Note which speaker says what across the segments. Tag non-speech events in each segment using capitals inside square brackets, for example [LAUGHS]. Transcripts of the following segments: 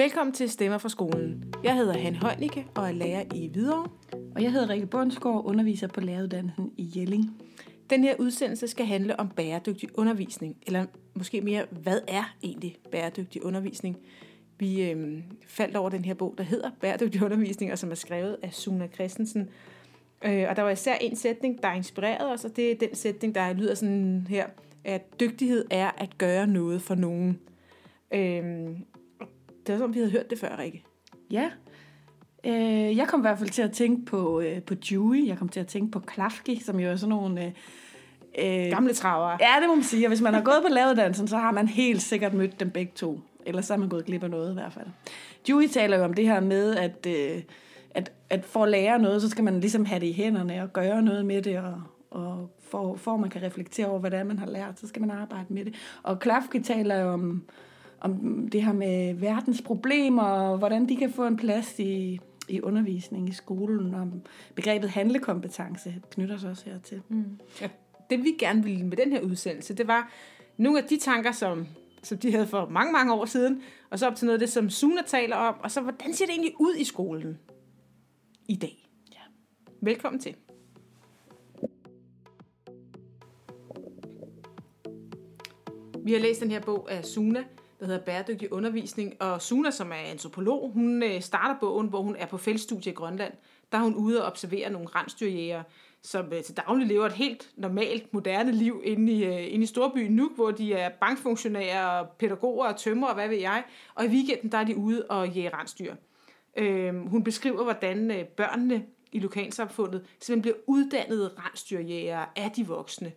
Speaker 1: Velkommen til Stemmer fra skolen. Jeg hedder Hanne Højnicke og er lærer i Hvidovre.
Speaker 2: Og jeg hedder Rikke Bundsgaard, underviser på læreruddannelsen i Jelling.
Speaker 1: Den her udsendelse skal handle om bæredygtig undervisning, eller måske mere, hvad er egentlig bæredygtig undervisning? Vi øh, faldt over den her bog, der hedder Bæredygtig undervisning, og som er skrevet af Suna Christensen. Øh, og der var især en sætning, der inspirerede os, og det er den sætning, der lyder sådan her, at dygtighed er at gøre noget for nogen. Øh, det var som, vi havde hørt det før, Rikke.
Speaker 2: Ja. Øh, jeg kom i hvert fald til at tænke på, øh, på Dewey. Jeg kom til at tænke på Klafki, som jo er sådan nogle... Øh,
Speaker 1: øh, Gamle traver.
Speaker 2: Ja, det må man sige. Og hvis man har gået på lavedansen, så har man helt sikkert mødt dem begge to. Ellers så har man gået glip af noget i hvert fald. Dewey taler jo om det her med, at, øh, at, at for at lære noget, så skal man ligesom have det i hænderne og gøre noget med det, og, og for, for man kan reflektere over, hvad det er, man har lært, så skal man arbejde med det. Og Klafki taler jo om, om det her med verdens problemer, og hvordan de kan få en plads i, i undervisning i skolen, og begrebet handlekompetence knytter sig også hertil. Mm.
Speaker 1: Ja, det vi gerne ville med den her udsendelse, det var nogle af de tanker, som, som de havde for mange, mange år siden, og så op til noget af det, som Suna taler om, og så hvordan ser det egentlig ud i skolen i dag? Ja. Velkommen til. Vi har læst den her bog af Suna, der hedder Bæredygtig Undervisning. Og Suna, som er antropolog, hun øh, starter bogen, hvor hun er på feltstudie i Grønland. Der er hun ude og observere nogle rensdyrjæger, som øh, til daglig lever et helt normalt, moderne liv inde i, øh, inde i storbyen Nuuk, hvor de er bankfunktionærer, pædagoger og tømmer og hvad ved jeg. Og i weekenden der er de ude og jæger rensdyr. Øh, hun beskriver, hvordan børnene i lokalsamfundet simpelthen bliver uddannede rensdyrjægere af de voksne.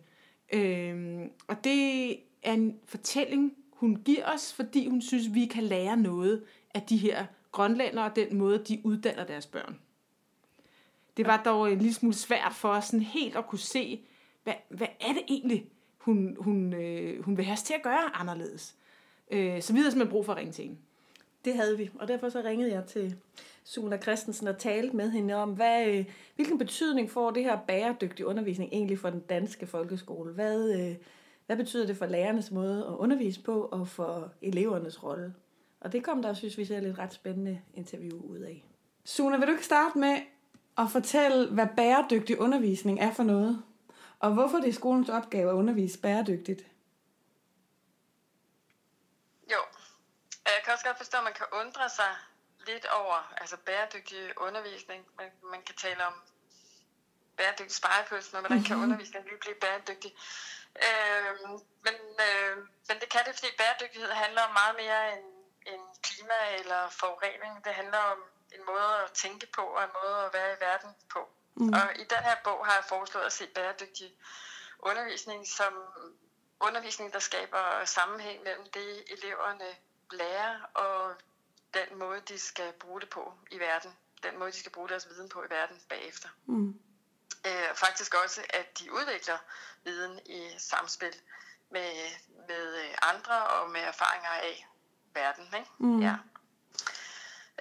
Speaker 1: Øhm, og det er en fortælling, hun giver os, fordi hun synes, vi kan lære noget af de her grønlændere og den måde, de uddanner deres børn. Det var dog en lille smule svært for os sådan helt at kunne se, hvad, hvad er det egentlig, hun, hun, øh, hun vil have os til at gøre anderledes. Øh, så vi havde simpelthen brug for at ringe til hende.
Speaker 2: Det havde vi, og derfor så ringede jeg til Suna Christensen og talte med hende om, hvad, øh, hvilken betydning får det her bæredygtig undervisning egentlig for den danske folkeskole? Hvad, øh, hvad betyder det for lærernes måde at undervise på, og for elevernes rolle? Og det kom der, synes vi selv, et ret spændende interview ud af. Suna, vil du ikke starte med at fortælle, hvad bæredygtig undervisning er for noget? Og hvorfor det er skolens opgave at undervise bæredygtigt?
Speaker 3: Jo, jeg kan også godt forstå, at man kan undre sig lidt over altså bæredygtig undervisning. Man, man kan tale om bæredygtig spejepølse, men hvordan kan mhm. undervisningen lige blive bæredygtig? Øh, men, øh, men det kan det, fordi bæredygtighed handler om meget mere end, end klima eller forurening. Det handler om en måde at tænke på og en måde at være i verden på. Mm. Og i den her bog har jeg foreslået at se bæredygtig undervisning som undervisning, der skaber sammenhæng mellem det, eleverne lærer og den måde, de skal bruge det på i verden. Den måde, de skal bruge deres viden på i verden bagefter. Mm øh, faktisk også, at de udvikler viden i samspil med, med øh, andre og med erfaringer af verden. Ikke? Mm. Ja.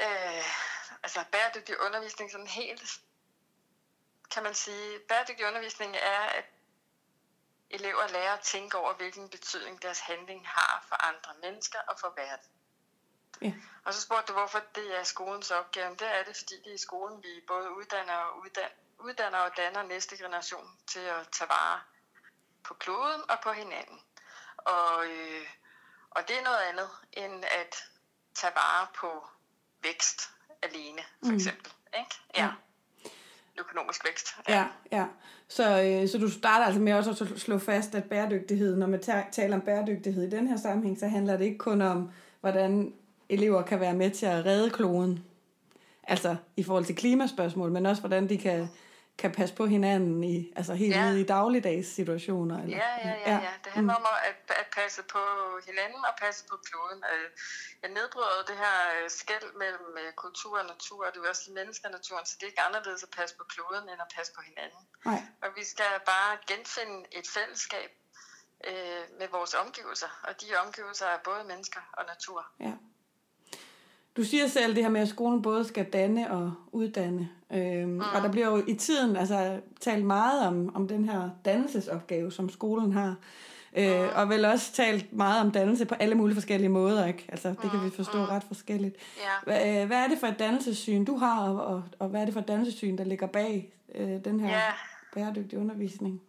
Speaker 3: Øh, altså bæredygtig undervisning sådan helt, kan man sige, bæredygtig undervisning er, at elever lærer at tænke over, hvilken betydning deres handling har for andre mennesker og for verden. Ja. Og så spurgte du, hvorfor det er skolens opgave. Det er det, fordi det er i skolen, vi både uddanner og uddanner uddanner og danner næste generation til at tage vare på kloden og på hinanden. Og, øh, og det er noget andet end at tage vare på vækst alene, for mm. eksempel. Ikke? Ja. Økonomisk vækst.
Speaker 2: Ja, ja. ja. Så, øh, så du starter altså med også at slå fast, at bæredygtighed, når man taler om bæredygtighed i den her sammenhæng, så handler det ikke kun om, hvordan elever kan være med til at redde kloden, altså i forhold til klimaspørgsmål, men også hvordan de kan kan passe på hinanden i, altså helt ja. i dagligdags situationer.
Speaker 3: Eller, ja, ja, ja, ja. Det handler mm. om at, at passe på hinanden og passe på kloden. Øh, jeg nedbryder det her øh, skæld mellem øh, kultur og natur, og det er også mennesker og naturen, så det er ikke anderledes at passe på kloden, end at passe på hinanden. Nej. Og vi skal bare genfinde et fællesskab øh, med vores omgivelser, og de omgivelser er både mennesker og natur. Ja.
Speaker 2: Du siger selv det her med, at skolen både skal danne og uddanne. Øhm, mm. Og der bliver jo i tiden altså, talt meget om, om den her dannelsesopgave, som skolen har. Øh, og vel også talt meget om dannelse på alle mulige forskellige måder, ikke? Altså, det kan vi forstå
Speaker 3: Mm,
Speaker 2: ret forskelligt.
Speaker 3: Ja.
Speaker 2: Hvad, øh, hvad er det for et dannelsessyn, du har, og, og, og hvad er det for et dannelsessyn, der ligger bag øh, den her
Speaker 3: Ja.
Speaker 2: bæredygtige undervisning?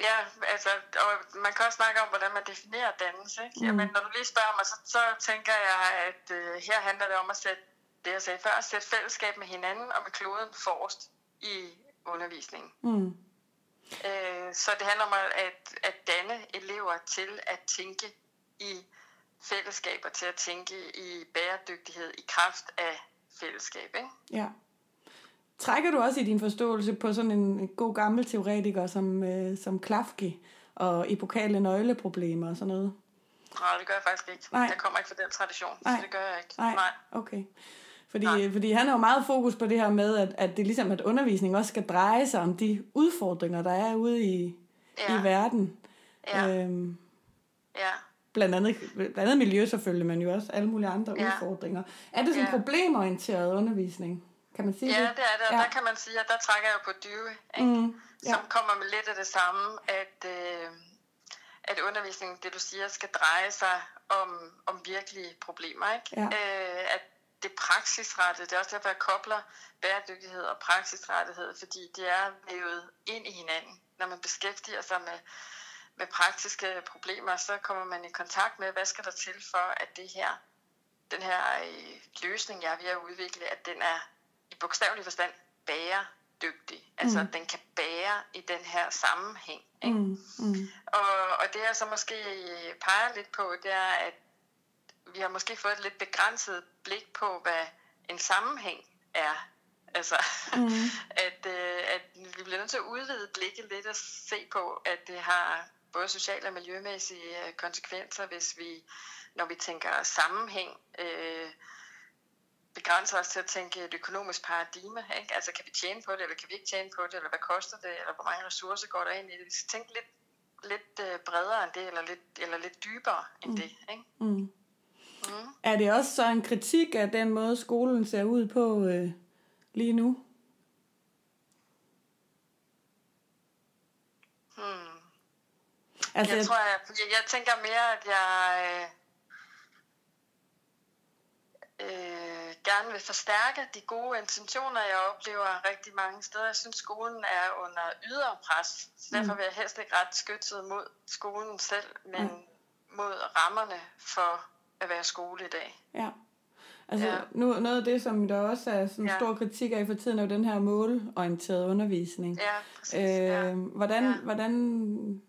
Speaker 3: Ja, altså, og man kan også snakke om, hvordan man definerer dannelse. Ikke? Mm. Jamen, når du lige spørger mig, så, så tænker jeg, at øh, her handler det om at sætte, det jeg sagde før, at sætte fællesskab med hinanden og med kloden forrest i undervisningen.
Speaker 2: Mm.
Speaker 3: Øh, så det handler om at, at, danne elever til at tænke i fællesskaber, til at tænke i bæredygtighed i kraft af fællesskab. Ikke?
Speaker 2: Ja. Trækker du også i din forståelse på sådan en god gammel teoretiker som, øh, som Klafki og epokale nøgleproblemer og sådan noget?
Speaker 3: Nej, det gør jeg faktisk ikke.
Speaker 2: Nej.
Speaker 3: Jeg kommer ikke fra den tradition,
Speaker 2: Nej.
Speaker 3: så det gør jeg ikke.
Speaker 2: Nej,
Speaker 3: Nej.
Speaker 2: okay. Fordi,
Speaker 3: Nej.
Speaker 2: fordi han har jo meget fokus på det her med, at, at det er ligesom, at undervisning også skal dreje sig om de udfordringer, der er ude i,
Speaker 3: Ja.
Speaker 2: i verden.
Speaker 3: Ja.
Speaker 2: Øhm,
Speaker 3: Ja.
Speaker 2: blandt, andet, blandt andet miljø selvfølgelig, men jo også alle mulige andre
Speaker 3: Ja.
Speaker 2: udfordringer. Er det sådan en
Speaker 3: Ja.
Speaker 2: problemorienteret undervisning? Kan man sige
Speaker 3: Ja,
Speaker 2: det?
Speaker 3: det er det, og
Speaker 2: Ja.
Speaker 3: der kan man sige, at der trækker jeg på Dewey, ikke?
Speaker 2: Mm, ja.
Speaker 3: som kommer med lidt af det samme, at, øh, at undervisningen, det du siger, skal dreje sig om, om virkelige problemer. Ikke?
Speaker 2: Ja.
Speaker 3: Øh, at det praksisrettede, det er også derfor, jeg kobler bæredygtighed og praksisrettighed, fordi det er vævet ind i hinanden. Når man beskæftiger sig med, med praktiske problemer, så kommer man i kontakt med, hvad skal der til for, at det her, den her øh, løsning, jeg er ved at udvikle, at den er i bogstavelig forstand bæredygtig. Altså,
Speaker 2: Mm.
Speaker 3: den kan bære i den her sammenhæng. Ikke?
Speaker 2: Mm, mm,
Speaker 3: Og, og det jeg så måske peger lidt på, det er, at vi har måske fået et lidt begrænset blik på, hvad en sammenhæng er. Altså,
Speaker 2: Mm. [LAUGHS]
Speaker 3: at, øh, at vi bliver nødt til at udvide blikket lidt og se på, at det har både sociale og miljømæssige øh, konsekvenser, hvis vi, når vi tænker sammenhæng, øh, begrænser os til at tænke et økonomisk paradigme. Ikke? Altså kan vi tjene på det, eller kan vi ikke tjene på det, eller hvad koster det, eller hvor mange ressourcer går der ind i det. Vi skal tænke lidt, lidt øh, bredere end det, eller lidt, eller lidt dybere end mm. det. Ikke?
Speaker 2: mm.
Speaker 3: Mm.
Speaker 2: Er det også så en kritik af den måde, skolen ser ud på øh, lige nu?
Speaker 3: Hmm.
Speaker 2: Altså,
Speaker 3: Jeg tror, jeg, jeg, jeg tænker mere, at jeg øh, øh, gerne vil forstærke de gode intentioner, jeg oplever rigtig mange steder. Jeg synes, skolen er under ydre pres, så derfor vil jeg helst ikke ret skytset mod skolen selv, men
Speaker 2: Mm.
Speaker 3: mod rammerne for at være skole i dag.
Speaker 2: Ja. Altså, ja.
Speaker 3: Ja.
Speaker 2: nu, noget af det, som der også er sådan
Speaker 3: Ja.
Speaker 2: stor kritik af for tiden, er jo den her målorienterede undervisning.
Speaker 3: Ja, præcis.
Speaker 2: Øh,
Speaker 3: ja.
Speaker 2: hvordan,
Speaker 3: Ja.
Speaker 2: hvordan,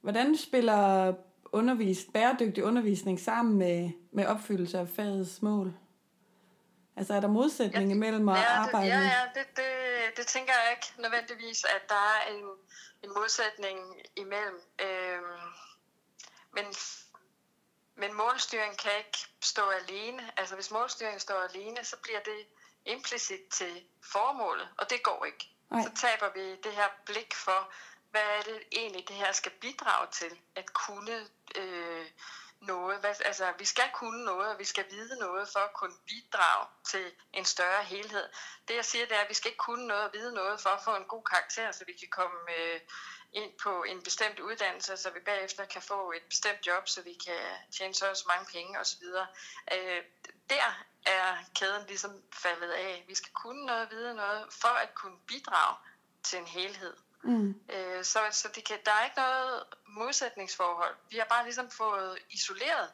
Speaker 2: hvordan spiller undervis, bæredygtig undervisning sammen med, med opfyldelse af fagets mål? Altså, er der modsætning imellem at
Speaker 3: ja,
Speaker 2: arbejde?
Speaker 3: Ja, ja, det, det, det tænker jeg ikke nødvendigvis, at der er en, en modsætning imellem. Øhm, men, men målstyring kan ikke stå alene. Altså hvis målstyring står alene, så bliver det implicit til formålet, og det går ikke.
Speaker 2: Nej.
Speaker 3: Så taber vi det her blik for, hvad er det egentlig, det her skal bidrage til at kunne øh, noget. Hvad, altså, vi skal kunne noget, og vi skal vide noget for at kunne bidrage til en større helhed. Det jeg siger, det er, at vi skal ikke kunne noget og vide noget for at få en god karakter, så vi kan komme øh, ind på en bestemt uddannelse, så vi bagefter kan få et bestemt job, så vi kan tjene så og så mange penge osv. Øh, der er kæden ligesom faldet af. Vi skal kunne noget og vide noget for at kunne bidrage til en helhed.
Speaker 2: Mm.
Speaker 3: Øh, så så det kan, der er ikke noget modsætningsforhold. Vi har bare ligesom fået isoleret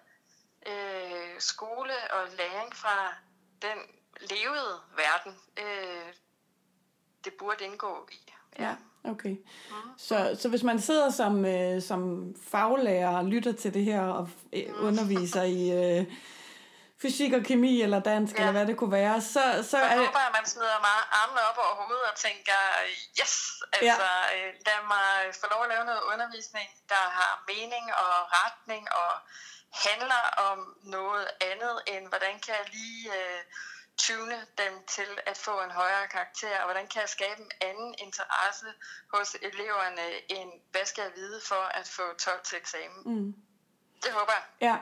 Speaker 3: øh, skole og læring fra den levede verden. Øh, det burde indgå i. Ja.
Speaker 2: Okay. Så, så hvis man sidder som, øh, som faglærer og lytter til det her og øh, underviser i øh, fysik og kemi eller dansk, ja. Eller hvad det kunne være, så, så
Speaker 3: Så
Speaker 2: er
Speaker 3: jeg håber, at man smider meget armene op over hovedet og tænker, yes, altså ja. lad mig få lov at lave noget undervisning, der har mening og retning og handler om noget andet end, hvordan kan jeg lige øh, tune dem til at få en højere karakter, og hvordan kan jeg skabe en anden interesse hos eleverne, end hvad skal jeg vide for at få 12 til eksamen.
Speaker 2: Mm.
Speaker 3: Det håber jeg.
Speaker 2: Ja,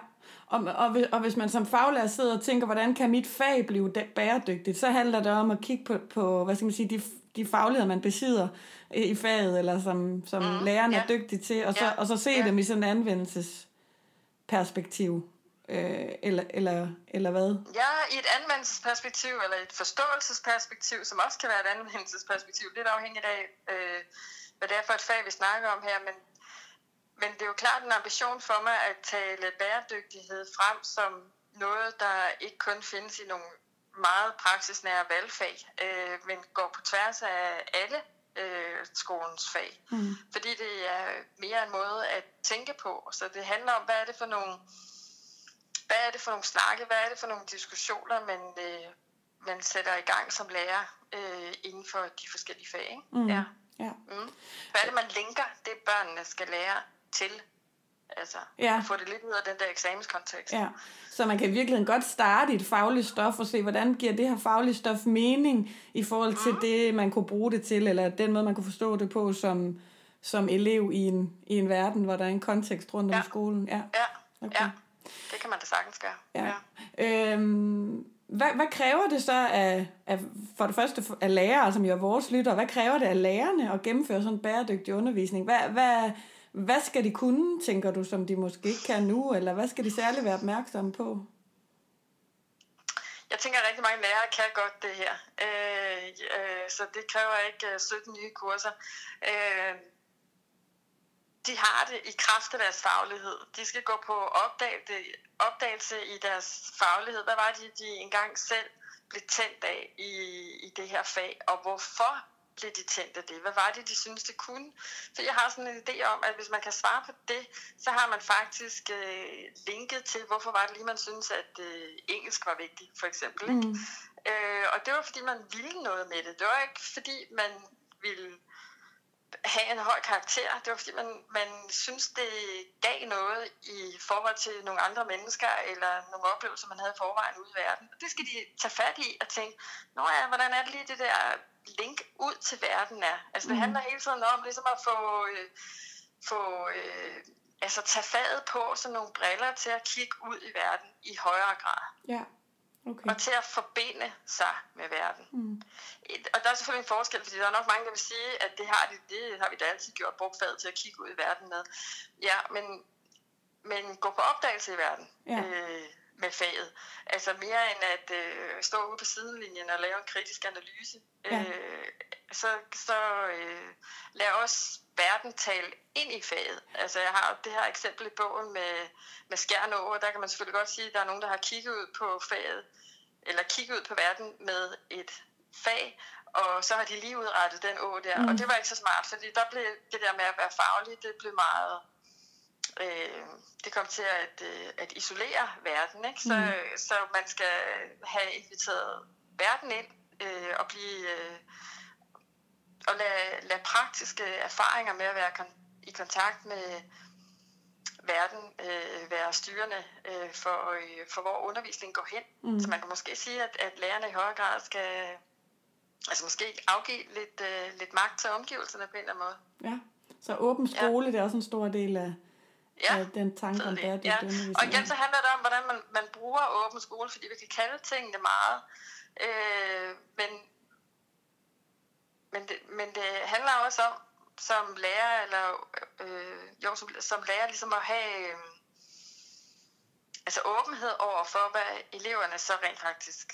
Speaker 2: og, og, hvis- og hvis man som faglærer sidder og tænker, hvordan kan mit fag blive bæredygtigt, så handler det om at kigge på, på hvad skal man sige, de, de fagligheder, man besidder i faget, eller som, som mm, læreren ja. er dygtig til, og så,
Speaker 3: Ja.
Speaker 2: og så se
Speaker 3: Ja.
Speaker 2: dem i sådan en anvendelsesperspektiv. Øh, eller, eller, eller hvad?
Speaker 3: Ja, i et anvendelsesperspektiv, eller et forståelsesperspektiv, som også kan være et anvendelsesperspektiv, lidt afhængigt af, øh, hvad det er for et fag, vi snakker om her, men, men det er jo klart en ambition for mig at tale bæredygtighed frem som noget, der ikke kun findes i nogle meget praksisnære valgfag, øh, men går på tværs af alle øh, skolens fag.
Speaker 2: Mm.
Speaker 3: Fordi det er mere en måde at tænke på. Så det handler om, hvad er det for nogle, hvad er det for nogle snakke, hvad er det for nogle diskussioner, man, øh, man sætter i gang som lærer øh, inden for de forskellige fag. Ikke?
Speaker 2: Mm.
Speaker 3: Ja.
Speaker 2: Ja.
Speaker 3: Mm. Hvad er det, man linker, det børnene skal lære til? Altså,
Speaker 2: Ja.
Speaker 3: at få det lidt ud af den der eksamenskontekst.
Speaker 2: Ja, så man kan i virkeligheden godt starte i et fagligt stof og se, hvordan giver det her faglige stof mening i forhold til
Speaker 3: Mhm.
Speaker 2: det, man kunne bruge det til, eller den måde, man kunne forstå det på som, som elev i en, i en verden, hvor der er en kontekst rundt om
Speaker 3: Ja.
Speaker 2: skolen. Ja,
Speaker 3: Ja,
Speaker 2: okay.
Speaker 3: ja. Det kan man da sagtens gøre.
Speaker 2: Ja. Øhm, hvad, hvad kræver det så af, af, for det første af lærere, som jo er vores lytter, hvad kræver det af lærerne at gennemføre sådan en bæredygtig undervisning? Hvad, hvad, hvad skal de kunne, tænker du, som de måske ikke kan nu, eller hvad skal de særligt være opmærksomme på?
Speaker 3: Jeg tænker, at rigtig mange lærere kan godt det her. Øh, øh, så det kræver ikke øh, 17 nye kurser. Øh, de har det i kraft af deres faglighed. De skal gå på opdagelse, opdagelse i deres faglighed. Hvad var det, de engang selv blev tændt af i, i det her fag, og hvorfor blev de tændt af det? Hvad var det, de synes, det kunne? For jeg har sådan en idé om, at hvis man kan svare på det, så har man faktisk øh, linket til, hvorfor var det lige, man synes, at øh, engelsk var vigtigt, for eksempel. Ikke?
Speaker 2: Mm.
Speaker 3: Øh, og det var, fordi man ville noget med det. Det var ikke, fordi man ville have en høj karakter. Det var, fordi man, man synes, det gav noget i forhold til nogle andre mennesker, eller nogle oplevelser, man havde i forvejen ude i verden. Og det skal de tage fat i og tænke, Nå ja, hvordan er det lige det der link ud til verden er? Altså det
Speaker 2: Mhm.
Speaker 3: handler hele tiden om ligesom at få, øh, få øh, altså tage faget på sådan nogle briller til at kigge ud i verden i højere grad.
Speaker 2: Ja, okay.
Speaker 3: Og til at forbinde sig med verden.
Speaker 2: Mm.
Speaker 3: Et- Og der er selvfølgelig en forskel, fordi der er nok mange, der vil sige, at det har, de, det har vi da altid gjort, brugt faget til at kigge ud i verden med. Ja, men, men gå på opdagelse i verden
Speaker 2: Ja.
Speaker 3: øh, med faget. Altså mere end at øh, stå ude på sidelinjen og lave en kritisk analyse.
Speaker 2: Ja.
Speaker 3: Øh, så så øh, lad os verden tale ind i faget. Altså jeg har det her eksempel i bogen med, med Skjern Å, og der kan man selvfølgelig godt sige, at der er nogen, der har kigget ud på faget, eller kigget ud på verden med et fag, og så har de lige udrettet den å der, mm. og det var ikke så smart, fordi der blev det der med at være faglig, det blev meget, øh, det kom til at, øh, at isolere verden, ikke? Så, mm. så man skal have inviteret verden ind øh, og blive øh, og lade, lade praktiske erfaringer med at være kon- i kontakt med verden øh, være styrende øh, for, øh, for hvor undervisningen går hen. Mm. Så man kan måske sige, at, at lærerne i højere grad skal altså måske afgive lidt, øh, lidt magt til omgivelserne på en eller anden måde.
Speaker 2: Ja, så åben skole, ja. det er også en stor del af,
Speaker 3: Ja,
Speaker 2: af den tanke om bæredygtig
Speaker 3: ja.
Speaker 2: undervisning.
Speaker 3: Og igen så handler det om, hvordan man, man bruger åben skole, fordi vi kan kalde tingene meget. Øh, men, men, det, men det handler også om, som lærer, eller øh, jo, som, som lærer ligesom at have øh, altså åbenhed over for, hvad eleverne så rent faktisk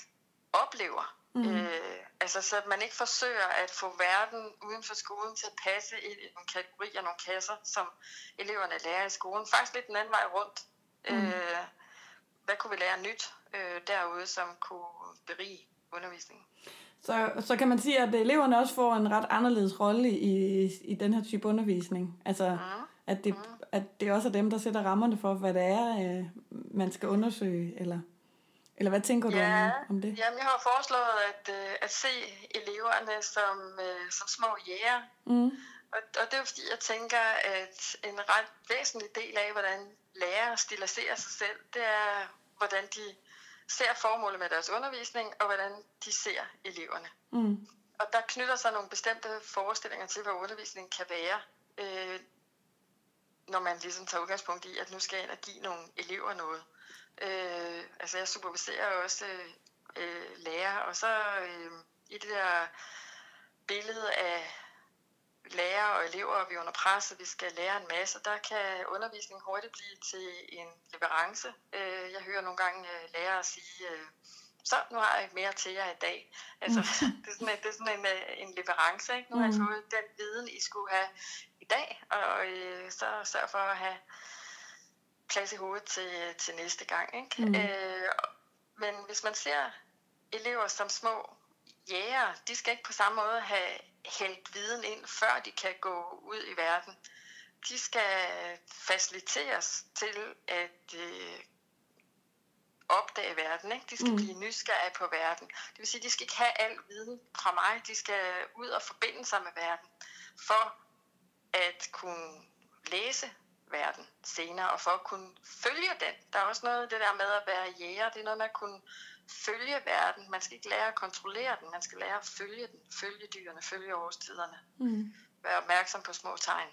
Speaker 3: oplever. Mm. Øh, altså så man ikke forsøger at få verden uden for skolen til at passe ind i nogle kategorier, nogle kasser, som eleverne lærer i skolen. Faktisk lidt den anden vej rundt. Mm. Øh, hvad kunne vi lære nyt øh, derude, som kunne berige undervisningen?
Speaker 2: Så, så kan man sige, at eleverne også får en ret anderledes rolle i, i den her type undervisning. Altså, mm. at, det, at det også er dem, der sætter rammerne for, hvad det er, øh, man skal undersøge, eller... Eller hvad tænker du
Speaker 3: Ja,
Speaker 2: om, om det?
Speaker 3: Jamen, jeg har foreslået at, øh, at se eleverne som, øh, som små jæger.
Speaker 2: Mm.
Speaker 3: Og, og det er jo fordi, jeg tænker, at en ret væsentlig del af, hvordan lærere stiliserer sig selv, det er, hvordan de ser formålet med deres undervisning, og hvordan de ser eleverne.
Speaker 2: Mm.
Speaker 3: Og der knytter sig nogle bestemte forestillinger til, hvad undervisningen kan være, øh, når man ligesom tager udgangspunkt i, at nu skal jeg ind og give nogle elever noget. Øh, altså jeg superviserer også øh, lærer, og så øh, i det der billede af lærere og elever, og vi er under pres, og vi skal lære en masse, der kan undervisningen hurtigt blive til en leverance. Øh, jeg hører nogle gange øh, lærere sige, øh, så nu har jeg mere til jer i dag. Altså, mm. [LAUGHS] det er sådan, en, det er sådan en, en leverance. Ikke? Nu har jeg
Speaker 2: Mm.
Speaker 3: fået den viden, I skulle have i dag, og så sørg for at have plads i hovedet til, til næste gang. Ikke?
Speaker 2: Mm.
Speaker 3: Øh, men hvis man ser elever som små jæger, de skal ikke på samme måde have hældt viden ind, før de kan gå ud i verden. De skal faciliteres til at øh, opdage verden. Ikke? De skal
Speaker 2: Mm.
Speaker 3: blive nysgerrige på verden. Det vil sige, de skal ikke have al viden fra mig. De skal ud og forbinde sig med verden for at kunne læse verden senere, og for at kunne følge den. Der er også noget det der med at være jæger, det er noget med at kunne følge verden. Man skal ikke lære at kontrollere den, man skal lære at følge den, følge dyrene, følge årstiderne.
Speaker 2: Mm.
Speaker 3: Være opmærksom på små tegn.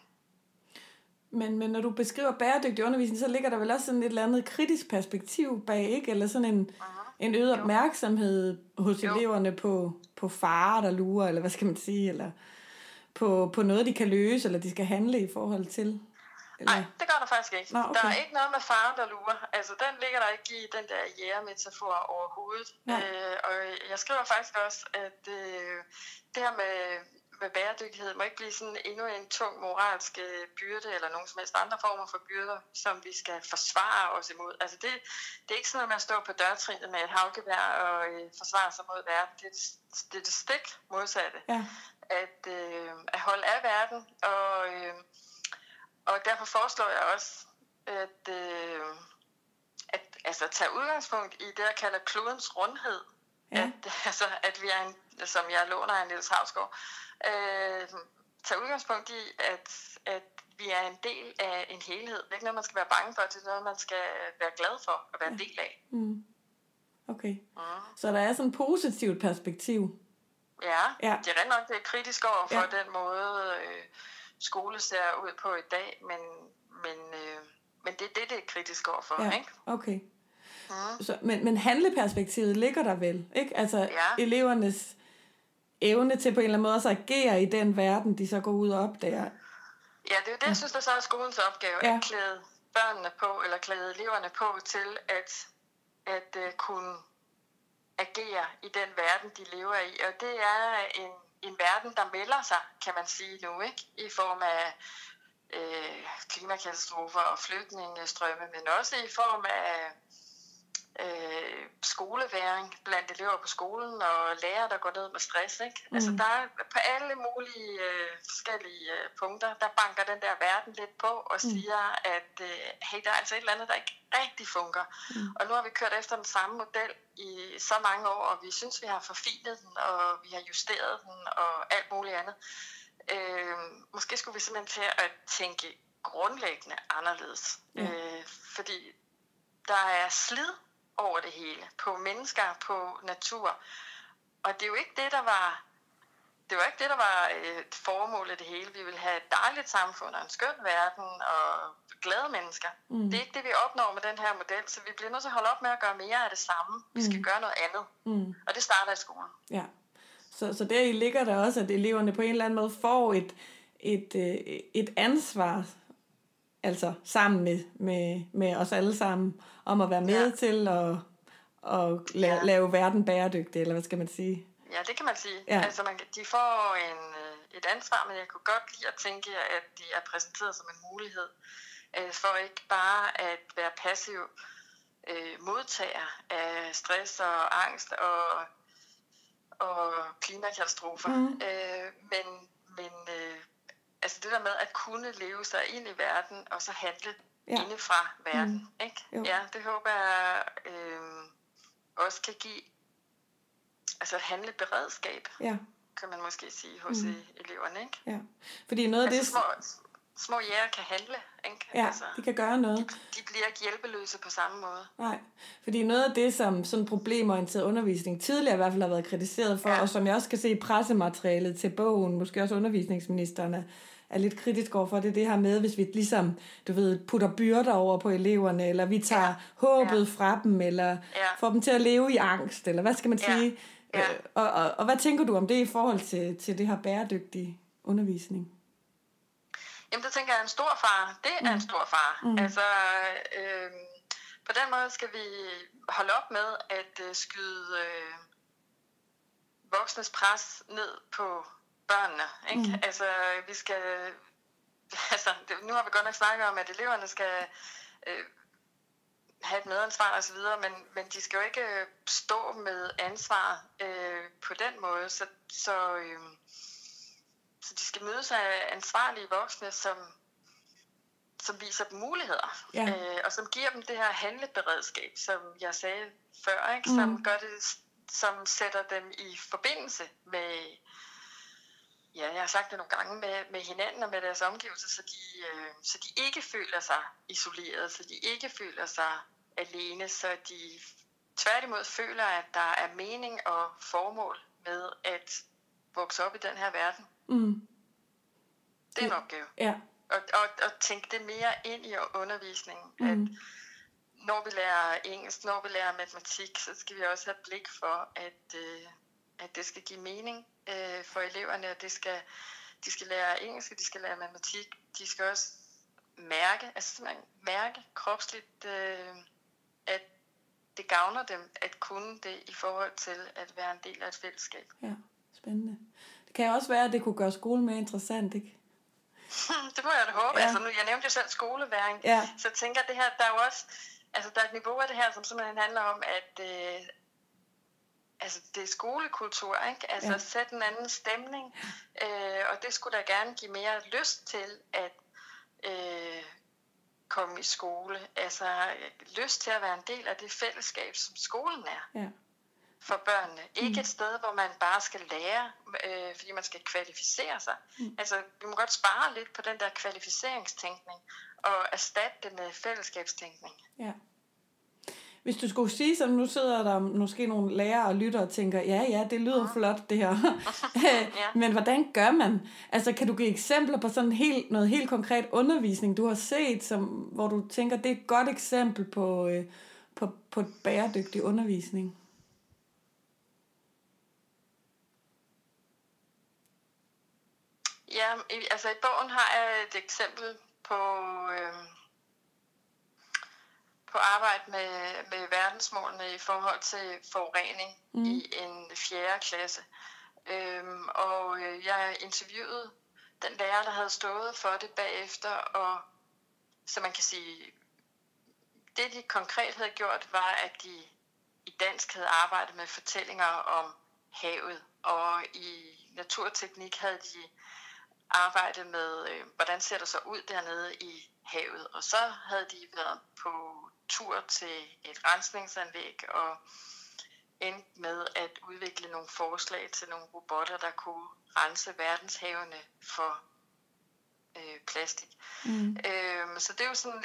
Speaker 2: Men, men når du beskriver bæredygtig undervisning, så ligger der vel også sådan et eller andet kritisk perspektiv bag, ikke? Eller sådan en,
Speaker 3: Uh-huh.
Speaker 2: en øget opmærksomhed hos
Speaker 3: Jo.
Speaker 2: eleverne på, på farer, der lurer, eller hvad skal man sige, eller på, på noget, de kan løse, eller de skal handle i forhold til. Eller?
Speaker 3: Nej, det gør der faktisk ikke.
Speaker 2: Nå, okay.
Speaker 3: Der er ikke noget med faren, der lurer. Altså, den ligger der ikke i den der jægermetafor overhovedet.
Speaker 2: Nej.
Speaker 3: Øh, og jeg skriver faktisk også, at øh, det her med, med bæredygtighed må ikke blive sådan endnu en tung moralsk øh, byrde, eller nogen som helst andre former for byrder, som vi skal forsvare os imod. Altså, det, det er ikke sådan noget med at stå på dørtrinet med et havgevær og øh, forsvare sig mod verden. Det, er det- det er det stik modsatte
Speaker 2: Ja.
Speaker 3: at, øh, at holde af verden, og, øh, og derfor foreslår jeg også, at, øh, at altså, tage udgangspunkt i det, jeg kalder klodens rundhed.
Speaker 2: Ja.
Speaker 3: At, [LAUGHS] altså, at vi er en, som jeg låner af Niels Havsgaard, øh, tage udgangspunkt i, at, at vi er en del af en helhed. Det er ikke noget, man skal være bange for, det er noget, man skal være glad for at være en del af.
Speaker 2: Mm. Okay.
Speaker 3: Mm.
Speaker 2: Så der er sådan et positivt perspektiv.
Speaker 3: Ja,
Speaker 2: Ja.
Speaker 3: ja. det er rent nok, det er kritisk over for
Speaker 2: Ja.
Speaker 3: ja. den måde, øh, skole ser ud på i dag, men, men, øh, men det er det, det er kritisk over for,
Speaker 2: Ja.
Speaker 3: ikke?
Speaker 2: Okay.
Speaker 3: Mm.
Speaker 2: Så, men, men handleperspektivet ligger der vel, ikke? Altså
Speaker 3: Ja.
Speaker 2: elevernes evne til på en eller anden måde også at agere i den verden, de så går ud og opdager.
Speaker 3: Ja, det er jo det, jeg synes, der så er skolens opgave,
Speaker 2: Ja.
Speaker 3: ja. at klæde børnene på, eller klæde eleverne på til at, at uh, kunne agere i den verden, de lever i. Og det er en, en verden, der melder sig, kan man sige nu, ikke? I form af øh, klimakatastrofer og flygtningestrømme, men også i form af øh, skoleværing blandt elever på skolen og lærere, der går ned med stress. Ikke? Mm. Altså der er på alle mulige øh, forskellige øh, punkter, der banker den der verden lidt på og
Speaker 2: Mm.
Speaker 3: siger, at øh, hey, der er altså et eller andet, der ikke rigtig fungerer. Mm. Og nu har vi kørt efter den samme model i så mange år, og vi synes, vi har forfinet den, og vi har justeret den og alt muligt andet. Øh, måske skulle vi simpelthen til at tænke grundlæggende anderledes.
Speaker 2: Ja.
Speaker 3: Øh, fordi der er slid over det hele, på mennesker, på natur. Og det er jo ikke det, der var det var ikke det, der var øh, et formål af det hele. Vi vil have et dejligt samfund og en skøn verden og glade mennesker.
Speaker 2: Mm.
Speaker 3: Mm. Det er ikke det, vi opnår med den her model, så vi bliver nødt til at holde op med at gøre mere af det samme. Vi skal
Speaker 2: Mm.
Speaker 3: gøre noget andet,
Speaker 2: Mm.
Speaker 3: og det starter i skolen.
Speaker 2: Ja. Så, så der i ligger der også, at eleverne på en eller anden måde får et, et, øh, et ansvar, altså sammen med, med, med os alle sammen, om at være med
Speaker 3: Ja.
Speaker 2: til at, at lave,
Speaker 3: Ja.
Speaker 2: lave verden bæredygtig, eller hvad skal man sige?
Speaker 3: Ja, det kan man sige.
Speaker 2: Ja.
Speaker 3: Altså, man, de får en, øh, et ansvar, men jeg kunne godt lide at tænke, at de er præsenteret som en mulighed, øh, for ikke bare at være passiv øh, modtager af stress og angst og, og klimakatastrofer. Mm. Øh, men men øh, altså det der med at kunne leve sig ind i verden, og så handle
Speaker 2: Ja.
Speaker 3: ja. inde fra verden. Mm. Ikke?
Speaker 2: Jo.
Speaker 3: Ja, det håber jeg øh, også kan give altså et handleberedskab,
Speaker 2: Ja,
Speaker 3: kan man måske sige, hos
Speaker 2: Mm.
Speaker 3: mm. eleverne. Ikke?
Speaker 2: ja. Fordi noget af det,
Speaker 3: Altså små, små jæger kan handle. Ikke?
Speaker 2: ja,
Speaker 3: Altså,
Speaker 2: de kan gøre noget.
Speaker 3: de bliver ikke hjælpeløse på samme måde.
Speaker 2: Nej, fordi noget af det, som sådan problemorienteret undervisning tidligere i hvert fald har været kritiseret for, ja. Og som jeg også kan se i pressematerialet til bogen, måske også undervisningsministeren er, lidt kritisk overfor, det er det her med, hvis vi ligesom, du ved, putter byrder over på eleverne, eller vi tager ja. håbet ja. fra dem, eller
Speaker 3: Ja.
Speaker 2: får dem til at leve i angst, eller hvad skal man
Speaker 3: Ja.
Speaker 2: sige?
Speaker 3: Ja.
Speaker 2: Øh, og, og, og hvad tænker du om det i forhold til, til det her bæredygtige undervisning?
Speaker 3: Jamen, det tænker jeg er en stor fare. Det er mm. en stor fare. Mm. Altså, øh, på den måde skal vi holde op med at øh, skyde øh, voksnes pres ned på børnene. Ikke? Mm. Altså, vi skal... [LAUGHS] Altså, nu har vi godt nok snakket om, at eleverne skal øh, have et medansvar og så videre, men, men de skal jo ikke øh, stå med ansvar øh, på den måde, så, så, øh, så de skal mødes af ansvarlige voksne, som, som viser dem muligheder,
Speaker 2: Ja.
Speaker 3: øh, og som giver dem det her handleberedskab, som jeg sagde før, ikke? som
Speaker 2: Mm.
Speaker 3: gør det, som sætter dem i forbindelse med, ja, jeg har sagt det nogle gange, med, med hinanden og med deres omgivelser, så de, øh, så de ikke føler sig isoleret, så de ikke føler sig alene, så de tværtimod føler, at der er mening og formål med at vokse op i den her verden.
Speaker 2: Mm.
Speaker 3: Det er en opgave.
Speaker 2: Ja.
Speaker 3: Og, og, og tænke det mere ind i undervisningen, mm. at når vi lærer engelsk, når vi lærer matematik, så skal vi også have blik for, at, øh, at det skal give mening øh, for eleverne, og det skal, de skal lære engelsk, de skal lære matematik. De skal også mærke, altså simpelthen mærke kropsligt, øh, at det gavner dem at kunne det i forhold til at være en del af et fællesskab.
Speaker 2: ja, spændende. Det kan også være, at det kunne gøre skolen mere interessant, ikke? [LAUGHS]
Speaker 3: det må jeg da håbe.
Speaker 2: Ja.
Speaker 3: Altså, nu, jeg nævnte jo selv skoleværing.
Speaker 2: Ja.
Speaker 3: Så jeg tænker, at det her, der er jo også, altså der er et niveau af det her, som simpelthen handler om, at øh, altså, det er skolekultur, ikke? Altså
Speaker 2: Ja.
Speaker 3: sætte en anden stemning, øh, og det skulle da gerne give mere lyst til at øh, komme i skole. Altså lyst til at være en del af det fællesskab, som skolen er
Speaker 2: Ja.
Speaker 3: for børnene. Ikke et sted, hvor man bare skal lære, øh, fordi man skal kvalificere sig. Mm. Altså, vi må godt spare lidt på den der kvalificeringstænkning, og erstatte det med fællesskabstænkning.
Speaker 2: Ja. Hvis du skulle sige, som nu sidder der måske nogle lærere og lytter og tænker, ja, ja, det lyder flot det her. [LAUGHS]
Speaker 3: Ja. [LAUGHS]
Speaker 2: Men hvordan gør man? Altså, kan du give eksempler på sådan helt, noget helt konkret undervisning, du har set, som, hvor du tænker, det er et godt eksempel på, øh, på, på bæredygtig undervisning?
Speaker 3: Ja, altså i bogen har jeg et eksempel på, øh, på arbejde med, med verdensmålene i forhold til forurening
Speaker 2: Mm.
Speaker 3: i en fjerde klasse. Øhm, og øh, jeg interviewede den lærer, der havde stået for det bagefter, og så man kan sige, det de konkret havde gjort, var, at de i dansk havde arbejdet med fortællinger om havet, og i naturteknik havde de arbejdet med, øh, hvordan ser det så ud dernede i havet. Og så havde de været på tur til et rensningsanlæg og endte med at udvikle nogle forslag til nogle robotter, der kunne rense verdenshavene for øh, plastik.
Speaker 2: Mm.
Speaker 3: Øhm, så det er jo sådan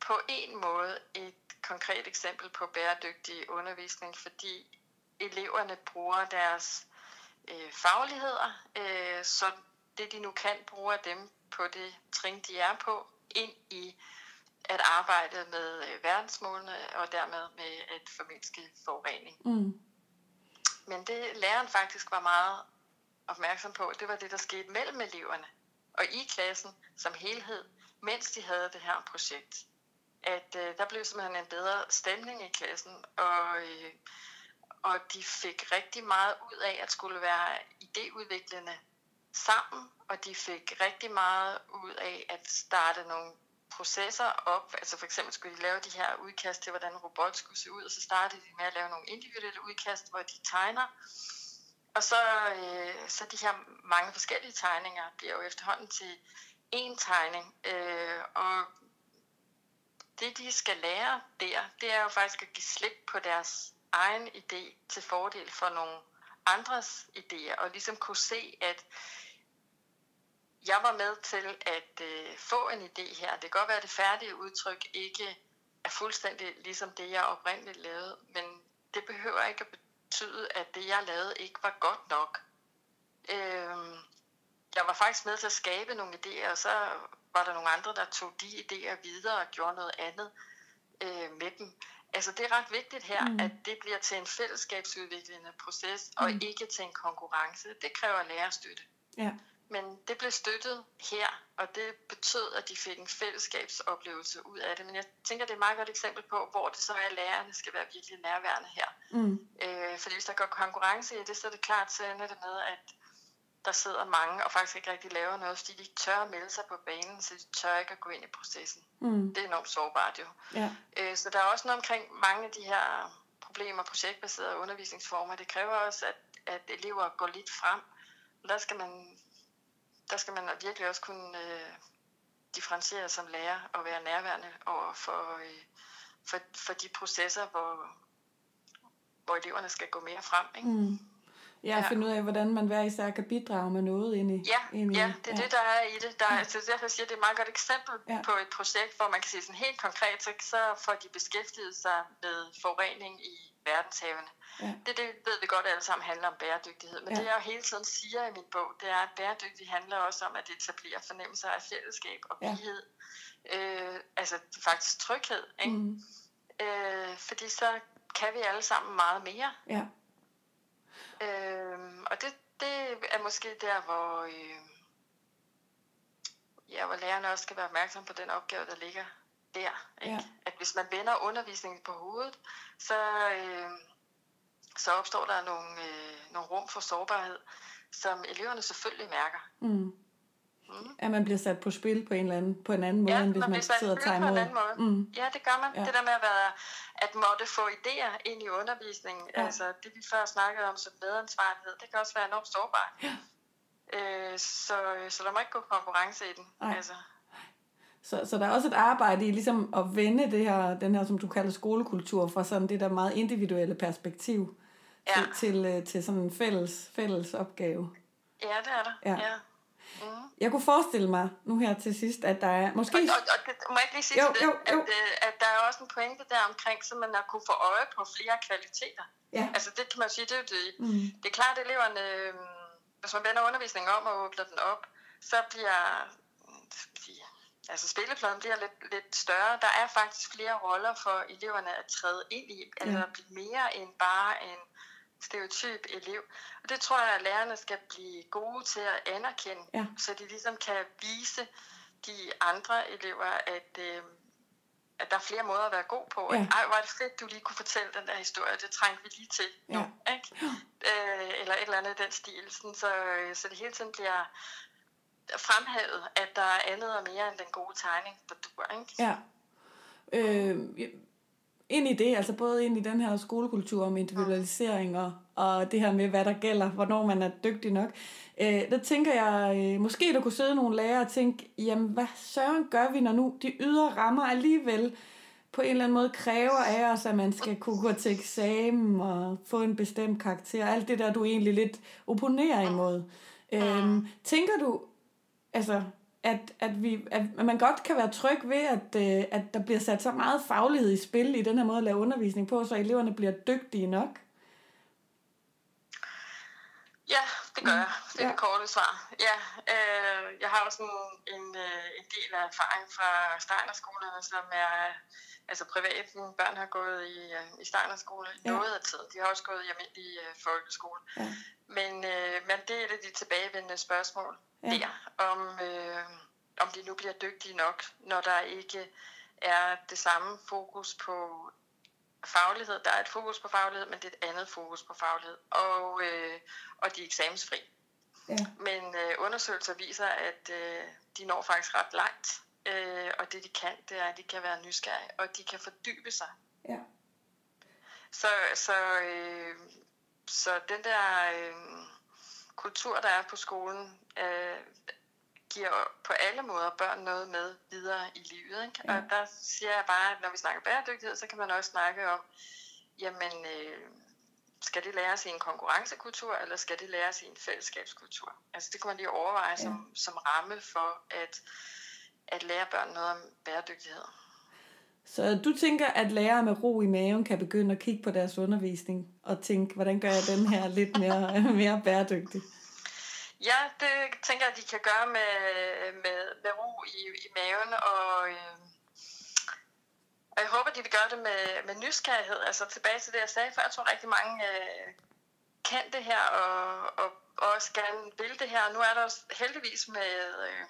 Speaker 3: på en måde et konkret eksempel på bæredygtig undervisning, fordi eleverne bruger deres øh, fagligheder, øh, så det de nu kan, bruger dem på det trin, de er på, ind i at arbejde med øh, verdensmålene og dermed med at formindske forurening.
Speaker 2: Mm.
Speaker 3: Men det læreren faktisk var meget opmærksom på, det var det, der skete mellem eleverne og i klassen som helhed, mens de havde det her projekt. At øh, der blev simpelthen en bedre stemning i klassen, og, øh, og de fik rigtig meget ud af at skulle være idéudviklende sammen, og de fik rigtig meget ud af at starte nogle processer op. Altså for eksempel skulle de lave de her udkast til, hvordan robot skulle se ud, og så startede de med at lave nogle individuelle udkast, hvor de tegner. Og så, øh, så de her mange forskellige tegninger bliver jo efterhånden til én tegning. Øh, og det, de skal lære der, det er jo faktisk at give slip på deres egen idé til fordel for nogle andres idéer, og ligesom kunne se, at jeg var med til at øh, få en idé her. Det kan godt være, at det færdige udtryk ikke er fuldstændig ligesom det, jeg oprindeligt lavede, men det behøver ikke at betyde, at det, jeg lavede, ikke var godt nok. Øhm, jeg var faktisk med til at skabe nogle idéer, og så var der nogle andre, der tog de idéer videre og gjorde noget andet øh, med dem. altså det er ret vigtigt her, mm. at det bliver til en fællesskabsudviklende proces, og
Speaker 2: Mm.
Speaker 3: ikke til en konkurrence. Det kræver lærerstøtte.
Speaker 2: Ja.
Speaker 3: Men det blev støttet her, og det betød, at de fik en fællesskabsoplevelse ud af det. Men jeg tænker, det er et meget godt eksempel på, hvor det så er, at lærerne skal være virkelig nærværende her.
Speaker 2: Mm.
Speaker 3: Øh, fordi hvis der går konkurrence i det, så er det klart, så ender det med, at der sidder mange og faktisk ikke rigtig laver noget, fordi de ikke tør at melde sig på banen, så de tør ikke at gå ind i processen.
Speaker 2: Mm.
Speaker 3: Det er enormt sårbart jo.
Speaker 2: Ja.
Speaker 3: Øh, så der er også noget omkring mange af de her problemer, projektbaserede undervisningsformer. Det kræver også, at, at elever går lidt frem. Og Der skal man, der skal man virkelig også kunne øh, differentiere som lærer og være nærværende over for, øh, for, for de processer, hvor, hvor eleverne skal gå mere frem. Ikke?
Speaker 2: Mm. Ja,
Speaker 3: Ja.
Speaker 2: finde ud af, hvordan man hver især kan bidrage med noget ind i...
Speaker 3: Ja,
Speaker 2: ind i
Speaker 3: ja, det er ja. det, der er i det. Der,
Speaker 2: ja.
Speaker 3: altså, derfor siger det er et meget godt eksempel
Speaker 2: ja.
Speaker 3: på et projekt, hvor man kan sige sådan helt konkret, så, så får de beskæftiget sig med forurening i verdenshavene.
Speaker 2: Ja.
Speaker 3: Det, det ved vi godt alle sammen handler om bæredygtighed. Men
Speaker 2: Ja.
Speaker 3: ja. det jeg jo hele tiden siger i min bog, det er, at bæredygtighed handler også om at etablere fornemmelser af fællesskab og
Speaker 2: Ja.
Speaker 3: vighed. Øh, altså faktisk tryghed. Ikke?
Speaker 2: Mm.
Speaker 3: Øh, fordi så kan vi alle sammen meget mere.
Speaker 2: Ja.
Speaker 3: Øhm, og det, det er måske der, hvor, øh, ja, hvor lærerne også skal være opmærksom på den opgave, der ligger der. Ikke?
Speaker 2: Ja.
Speaker 3: At hvis man vender undervisningen på hovedet, så, øh, så opstår der nogle, øh, nogle rum for sårbarhed, som eleverne selvfølgelig mærker.
Speaker 2: Mm.
Speaker 3: Mm.
Speaker 2: At man bliver sat på spil på en, eller anden, på en anden måde,
Speaker 3: Ja,
Speaker 2: end hvis
Speaker 3: man
Speaker 2: man sidder og
Speaker 3: på
Speaker 2: tager
Speaker 3: en
Speaker 2: imod.
Speaker 3: anden måde.
Speaker 2: Mm.
Speaker 3: Ja, det gør man.
Speaker 2: Ja.
Speaker 3: Det der med at, være, at måtte få idéer ind i undervisningen, Ja. altså det vi før snakkede om som medansvarlighed, det kan også være enormt sårbart.
Speaker 2: Ja.
Speaker 3: Øh, så, så der må ikke gå konkurrence i den.
Speaker 2: Nej.
Speaker 3: Altså,
Speaker 2: Så, så der er også et arbejde i ligesom at vende det her, den her, som du kalder skolekultur, fra sådan det der meget individuelle perspektiv
Speaker 3: Ja.
Speaker 2: til, til, øh, til sådan en fælles, fælles opgave.
Speaker 3: ja, det er der.
Speaker 2: Ja.
Speaker 3: Ja. Mm.
Speaker 2: Jeg kunne forestille mig nu her til sidst, at der er måske...
Speaker 3: Og, og, og det, må jeg ikke lige sige
Speaker 2: Jo,
Speaker 3: til det,
Speaker 2: jo, jo.
Speaker 3: At, øh, at der er også en pointe der omkring, så man har kunne få øje på flere kvaliteter.
Speaker 2: Ja.
Speaker 3: Altså det kan man sige, det er jo det,
Speaker 2: Mm.
Speaker 3: Det er klart, at eleverne, øh, hvis man vender undervisningen om og åbner den op, så bliver øh, altså spillepladen bliver lidt, lidt større. Der er faktisk flere roller for eleverne at træde ind i, altså
Speaker 2: Ja.
Speaker 3: at blive mere end bare en stereotyp elev. Og det tror jeg, at lærerne skal blive gode til at anerkende,
Speaker 2: Ja.
Speaker 3: så de ligesom kan vise de andre elever, at, øh, at der er flere måder at være god på.
Speaker 2: Ja.
Speaker 3: Ja. Ej, hvor er det fedt, du lige kunne fortælle den der historie. Det trængte vi lige til nu.
Speaker 2: Ja.
Speaker 3: Ikke? Øh, eller et eller andet i den stil. Sådan, så, så det hele tiden bliver fremhævet, at der er andet og mere end den gode tegning, der dur. Ikke?
Speaker 2: Ja. Øh, ind i det, altså både ind i den her skolekultur om individualisering og, og det her med, hvad der gælder, hvornår man er dygtig nok. Øh, der tænker jeg, øh, måske der kunne sidde nogle lærere og tænke, jamen hvad søren gør vi, når nu de ydre rammer alligevel på en eller anden måde kræver af os, at man skal kunne gå til eksamen og få en bestemt karakter. Alt det der, du egentlig lidt opponerer imod. Øhm, tænker du, altså, at, at, vi, at man godt kan være tryg ved, at, øh, at der bliver sat så meget faglighed i spil i den her måde at lave undervisning på, så eleverne bliver dygtige nok?
Speaker 3: Ja, det gør jeg. Det er
Speaker 2: Ja.
Speaker 3: det korte svar. Ja, øh, jeg har også en, en, øh, en del af erfaring fra Steinerskolerne, som er altså privat. Mine børn har gået i, øh, i Steinerskole
Speaker 2: Ja.
Speaker 3: noget af tiden. De har også gået i almindelig øh, folkeskole.
Speaker 2: Ja.
Speaker 3: Men, øh, men det er et af de tilbagevendende spørgsmål
Speaker 2: ja.
Speaker 3: der, om, øh, om de nu bliver dygtige nok, når der ikke er det samme fokus på faglighed. Der er et fokus på faglighed, men det er et andet fokus på faglighed. Og, øh, og de er eksamensfri.
Speaker 2: Ja.
Speaker 3: Men øh, undersøgelser viser, at øh, de når faktisk ret langt. Øh, og det de kan, det er, at de kan være nysgerrige, og de kan fordybe sig.
Speaker 2: Ja.
Speaker 3: Så, så, øh, så den der øh, kultur, der er på skolen, øh, giver på alle måder børn noget med videre i livet. Ikke?
Speaker 2: Ja.
Speaker 3: Og der siger jeg bare, at når vi snakker bæredygtighed, så kan man også snakke om, jamen, øh, skal det læres i en konkurrencekultur, eller skal det læres i en fællesskabskultur? Altså det kan man lige overveje
Speaker 2: Ja.
Speaker 3: som, som ramme for at, at lære børn noget om bæredygtighed.
Speaker 2: Så du tænker, at lærere med ro i maven kan begynde at kigge på deres undervisning og tænke, hvordan gør jeg den her lidt mere, [LAUGHS] mere bæredygtig?
Speaker 3: Ja, det tænker jeg, at de kan gøre med, med, med ro i, i maven, og, øh, Og jeg håber, de vil gøre det med, med nysgerrighed. Altså tilbage til det, jeg sagde før. Jeg tror rigtig mange øh, kan det her, og, og, og også gerne vil det her. Nu er der også heldigvis med... Øh,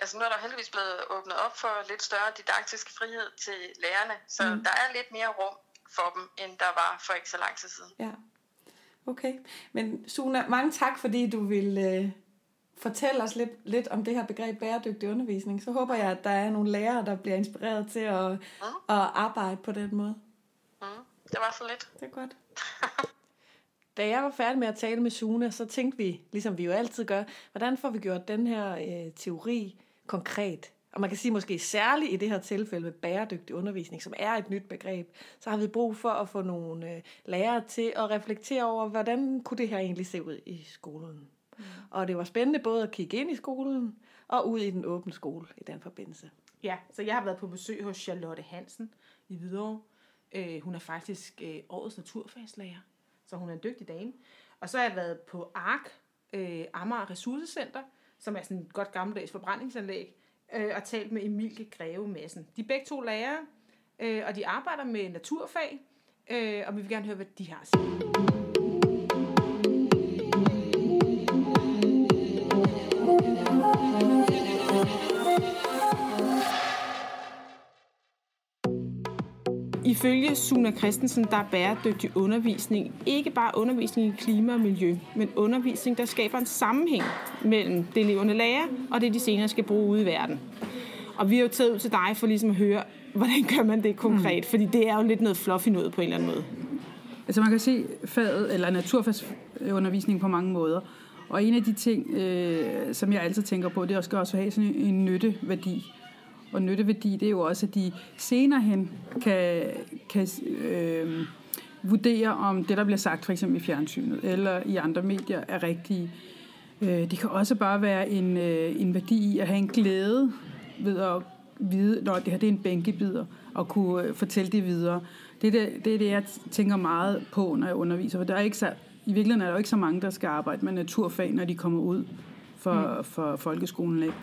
Speaker 3: altså nu er der heldigvis blevet åbnet op for lidt større didaktisk frihed til lærerne. Så mm. der er lidt mere rum for dem, end der var for ikke så lang tid siden.
Speaker 2: Ja. Okay. Men Suna, mange tak, fordi du vil øh, fortælle os lidt, lidt om det her begreb bæredygtig undervisning. Så håber jeg, at der er nogle lærere, der bliver inspireret til at, mm. at arbejde på den måde.
Speaker 3: Mm. Det var så lidt.
Speaker 2: Det er godt. [LAUGHS] Da jeg var færdig med at tale med Suna, så tænkte vi, ligesom vi jo altid gør, hvordan får vi gjort den her øh, teori konkret? Og man kan sige måske særligt i det her tilfælde med bæredygtig undervisning, som er et nyt begreb, så har vi brug for at få nogle øh, lærere til at reflektere over, hvordan kunne det her egentlig se ud i skolen. Mm. Og det var spændende både at kigge ind i skolen og ud i den åbne skole i den forbindelse.
Speaker 1: Ja, så jeg har været på besøg hos Charlotte Hansen i Hvidovre. Øh, hun er faktisk øh, årets naturfagslærer, så hun er en dygtig dame. Og så har jeg været på ARK, øh, Amager Ressourcecenter, som er sådan et godt gammeldags forbrændingsanlæg, øh, og talt med Emilie Greve Madsen. De er begge to lærere, øh, og de arbejder med naturfag, øh, og vi vil gerne høre, hvad de har at sige. Ifølge Suna Christensen, der er bæredygtig undervisning ikke bare undervisning i klima og miljø, men undervisning, der skaber en sammenhæng mellem det eleverne lærer og det, de senere skal bruge ude i verden. Og vi har jo taget ud til dig for ligesom at høre, hvordan gør man det konkret? Mm. Fordi det er jo lidt noget fluffy noget på en eller anden måde.
Speaker 4: Altså man kan se faget, eller naturfagsundervisning på mange måder. Og en af de ting, øh, som jeg altid tænker på, det er også, skal også have sådan en nytteværdi og nytteværdi, det er jo også, at de senere hen kan, kan øh, vurdere, om det, der bliver sagt for eksempel i fjernsynet eller i andre medier, er rigtige. Øh, det kan også bare være en, øh, en værdi i at have en glæde ved at vide, når det her det er en bænkebider, og kunne øh, fortælle det videre. Det er det, det er det, jeg tænker meget på, når jeg underviser. For der er ikke så, i virkeligheden er der jo ikke så mange, der skal arbejde med naturfag, når de kommer ud for, mm. for folkeskolen. Ikke?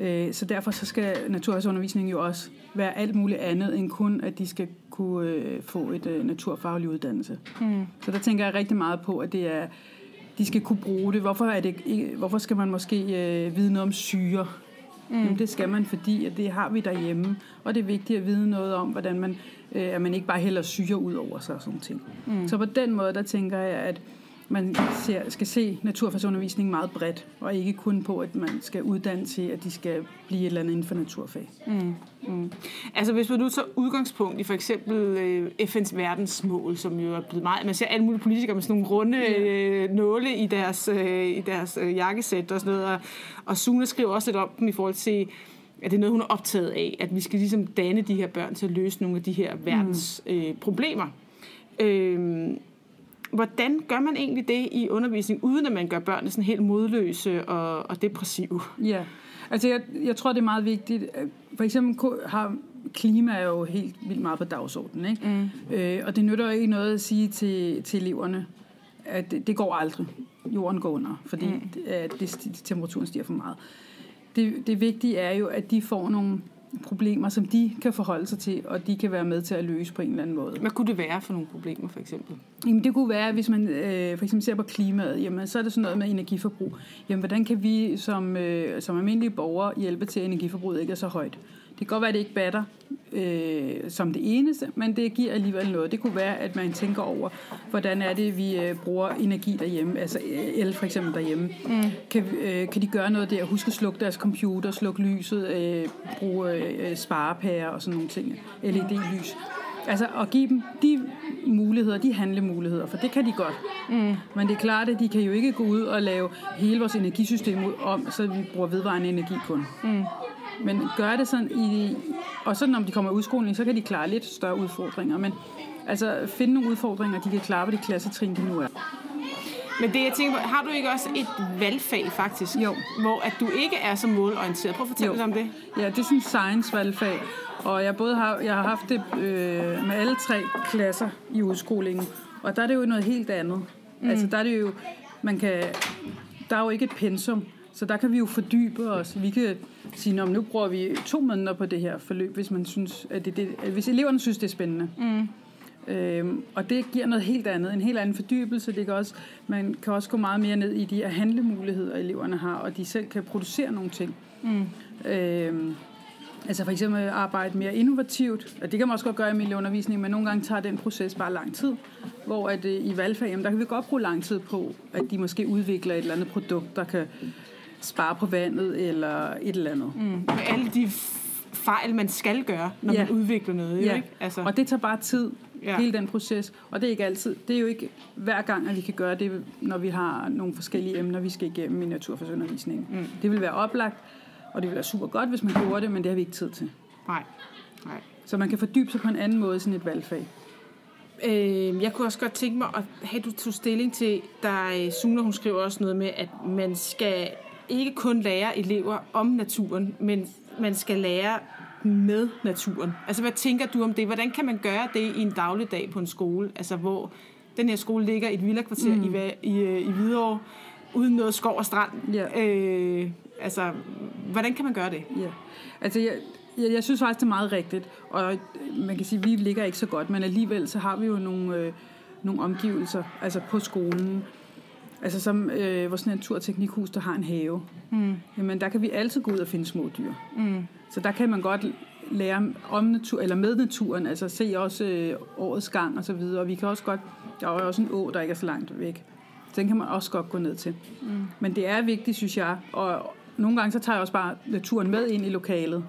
Speaker 4: Øh, så derfor så skal naturfagsundervisningen jo også være alt muligt andet end kun, at de skal kunne øh, få et øh, naturfaglig uddannelse. Mm. Så der tænker jeg rigtig meget på, at det er, de skal kunne bruge det. Hvorfor, er det, hvorfor skal man måske vide noget om syre? Mm. Jamen, det skal man, fordi at det har vi derhjemme. Og det er vigtigt at vide noget om, hvordan man, øh, at man ikke bare hælder syre ud over sig og sådan ting. Mm. Så på den måde, der tænker jeg, at man ser, skal se naturfagsundervisning meget bredt, og ikke kun på, at man skal uddanne til, at de skal blive et eller andet inden for naturfag. Mm.
Speaker 1: Mm. Altså hvis man nu tager udgangspunkt i for eksempel øh, FN's verdensmål, som jo er blevet meget... Man ser alle mulige politikere med sådan nogle runde øh, nåle i deres, øh, i deres øh, jakkesæt og sådan noget, og, og Suna skriver også lidt om dem i forhold til at det er noget, hun er optaget af, at vi skal ligesom danne de her børn til at løse nogle af de her verdens mm. øh, problemer. Øh, Hvordan gør man egentlig det i undervisning, uden at man gør børnene sådan helt modløse og, og depressive?
Speaker 4: Ja, altså jeg, jeg tror, det er meget vigtigt. For eksempel har klima er jo helt vildt meget på dagsordenen. Ikke? Mm. Øh, og det nytter jo ikke noget at sige til, til eleverne, at det, det går aldrig. Jorden går under, fordi mm. at det, temperaturen stiger for meget. Det, det vigtige er jo, at de får nogle problemer, som de kan forholde sig til, og de kan være med til at løse på en eller anden måde.
Speaker 1: Hvad kunne det være for nogle problemer, for eksempel?
Speaker 4: Jamen, det kunne være, hvis man øh, for eksempel ser på klimaet, jamen, så er det sådan noget med energiforbrug. Jamen, hvordan kan vi som, øh, som almindelige borgere hjælpe til, at energiforbruget ikke er så højt? Det kan godt være, at det ikke batter øh, som det eneste, men det giver alligevel noget. Det kunne være, at man tænker over, hvordan er det, vi øh, bruger energi derhjemme, altså øh, el for eksempel derhjemme. Mm. Kan, øh, kan de gøre noget der? Husk at slukke deres computer, slukke lyset, øh, bruge øh, sparepærer og sådan nogle ting. LED-lys. Altså at give dem de muligheder, de handlemuligheder, for det kan de godt. Mm. Men det er klart, at de kan jo ikke gå ud og lave hele vores energisystem om, så vi bruger vedvarende energi kun. Mm. Men gør det sådan i... Og så når de kommer i udskoling, så kan de klare lidt større udfordringer. Men altså finde nogle udfordringer, de kan klare på det klassetrin, de nu er.
Speaker 1: Men det, jeg tænker på, har du ikke også et valgfag faktisk?
Speaker 4: Jo.
Speaker 1: Hvor at du ikke er så målorienteret. Prøv at fortælle os om det.
Speaker 4: Ja, det er sådan en science-valgfag. Og jeg, både har, jeg har haft det øh, med alle tre klasser i udskolingen. Og der er det jo noget helt andet. Mm. Altså der er det jo, man kan, der er jo ikke et pensum. Så der kan vi jo fordybe os. Vi kan sige, at nu bruger vi to måneder på det her forløb, hvis man synes, at det, det, hvis eleverne synes, det er spændende. Mm. Øhm, og det giver noget helt andet, en helt anden fordybelse. Det kan også, man kan også gå meget mere ned i de her handlemuligheder, eleverne har, og de selv kan producere nogle ting. Mm. Øhm, altså for eksempel arbejde mere innovativt, og det kan man også godt gøre i miljøundervisning, men nogle gange tager den proces bare lang tid. Hvor at, øh, i valgfag, jamen, der kan vi godt bruge lang tid på, at de måske udvikler et eller andet produkt, der kan spare på vandet eller et eller andet.
Speaker 1: Mm. Alle de fejl, man skal gøre, når ja. man udvikler noget.
Speaker 4: Ja.
Speaker 1: Ikke?
Speaker 4: Altså. Og det tager bare tid, ja. hele den proces. Og det er ikke altid, det er jo ikke hver gang, at vi kan gøre det, når vi har nogle forskellige emner, vi skal igennem i naturforsundervisningen. Mm. Det vil være oplagt, og det vil være super godt, hvis man gjorde det, men det har vi ikke tid til.
Speaker 1: Nej. Nej.
Speaker 4: Så man kan fordybe sig på en anden måde, sådan et valgfag.
Speaker 1: Øh, jeg kunne også godt tænke mig at have, du tog stilling til, der Suna, hun skriver også noget med, at man skal ikke kun lære elever om naturen, men man skal lære med naturen. Altså, hvad tænker du om det? Hvordan kan man gøre det i en dagligdag på en skole? Altså, hvor den her skole ligger i et villakvarter mm. i, i, i Hvidovre, uden noget skov og strand. Ja. Øh, altså, hvordan kan man gøre det?
Speaker 4: Ja. Altså, jeg, jeg, jeg synes faktisk, det er meget rigtigt. Og man kan sige, at vi ligger ikke så godt, men alligevel så har vi jo nogle, øh, nogle omgivelser altså på skolen. Altså som øh, vores naturteknikhus, der har en have. Mm. Jamen, der kan vi altid gå ud og finde små dyr. Mm. Så der kan man godt lære om natur, eller med naturen, altså se også øh, årets gang og så videre. Og vi kan også godt, der er også en å, der ikke er så langt væk. Så den kan man også godt gå ned til. Mm. Men det er vigtigt, synes jeg, og nogle gange så tager jeg også bare naturen med ind i lokalet.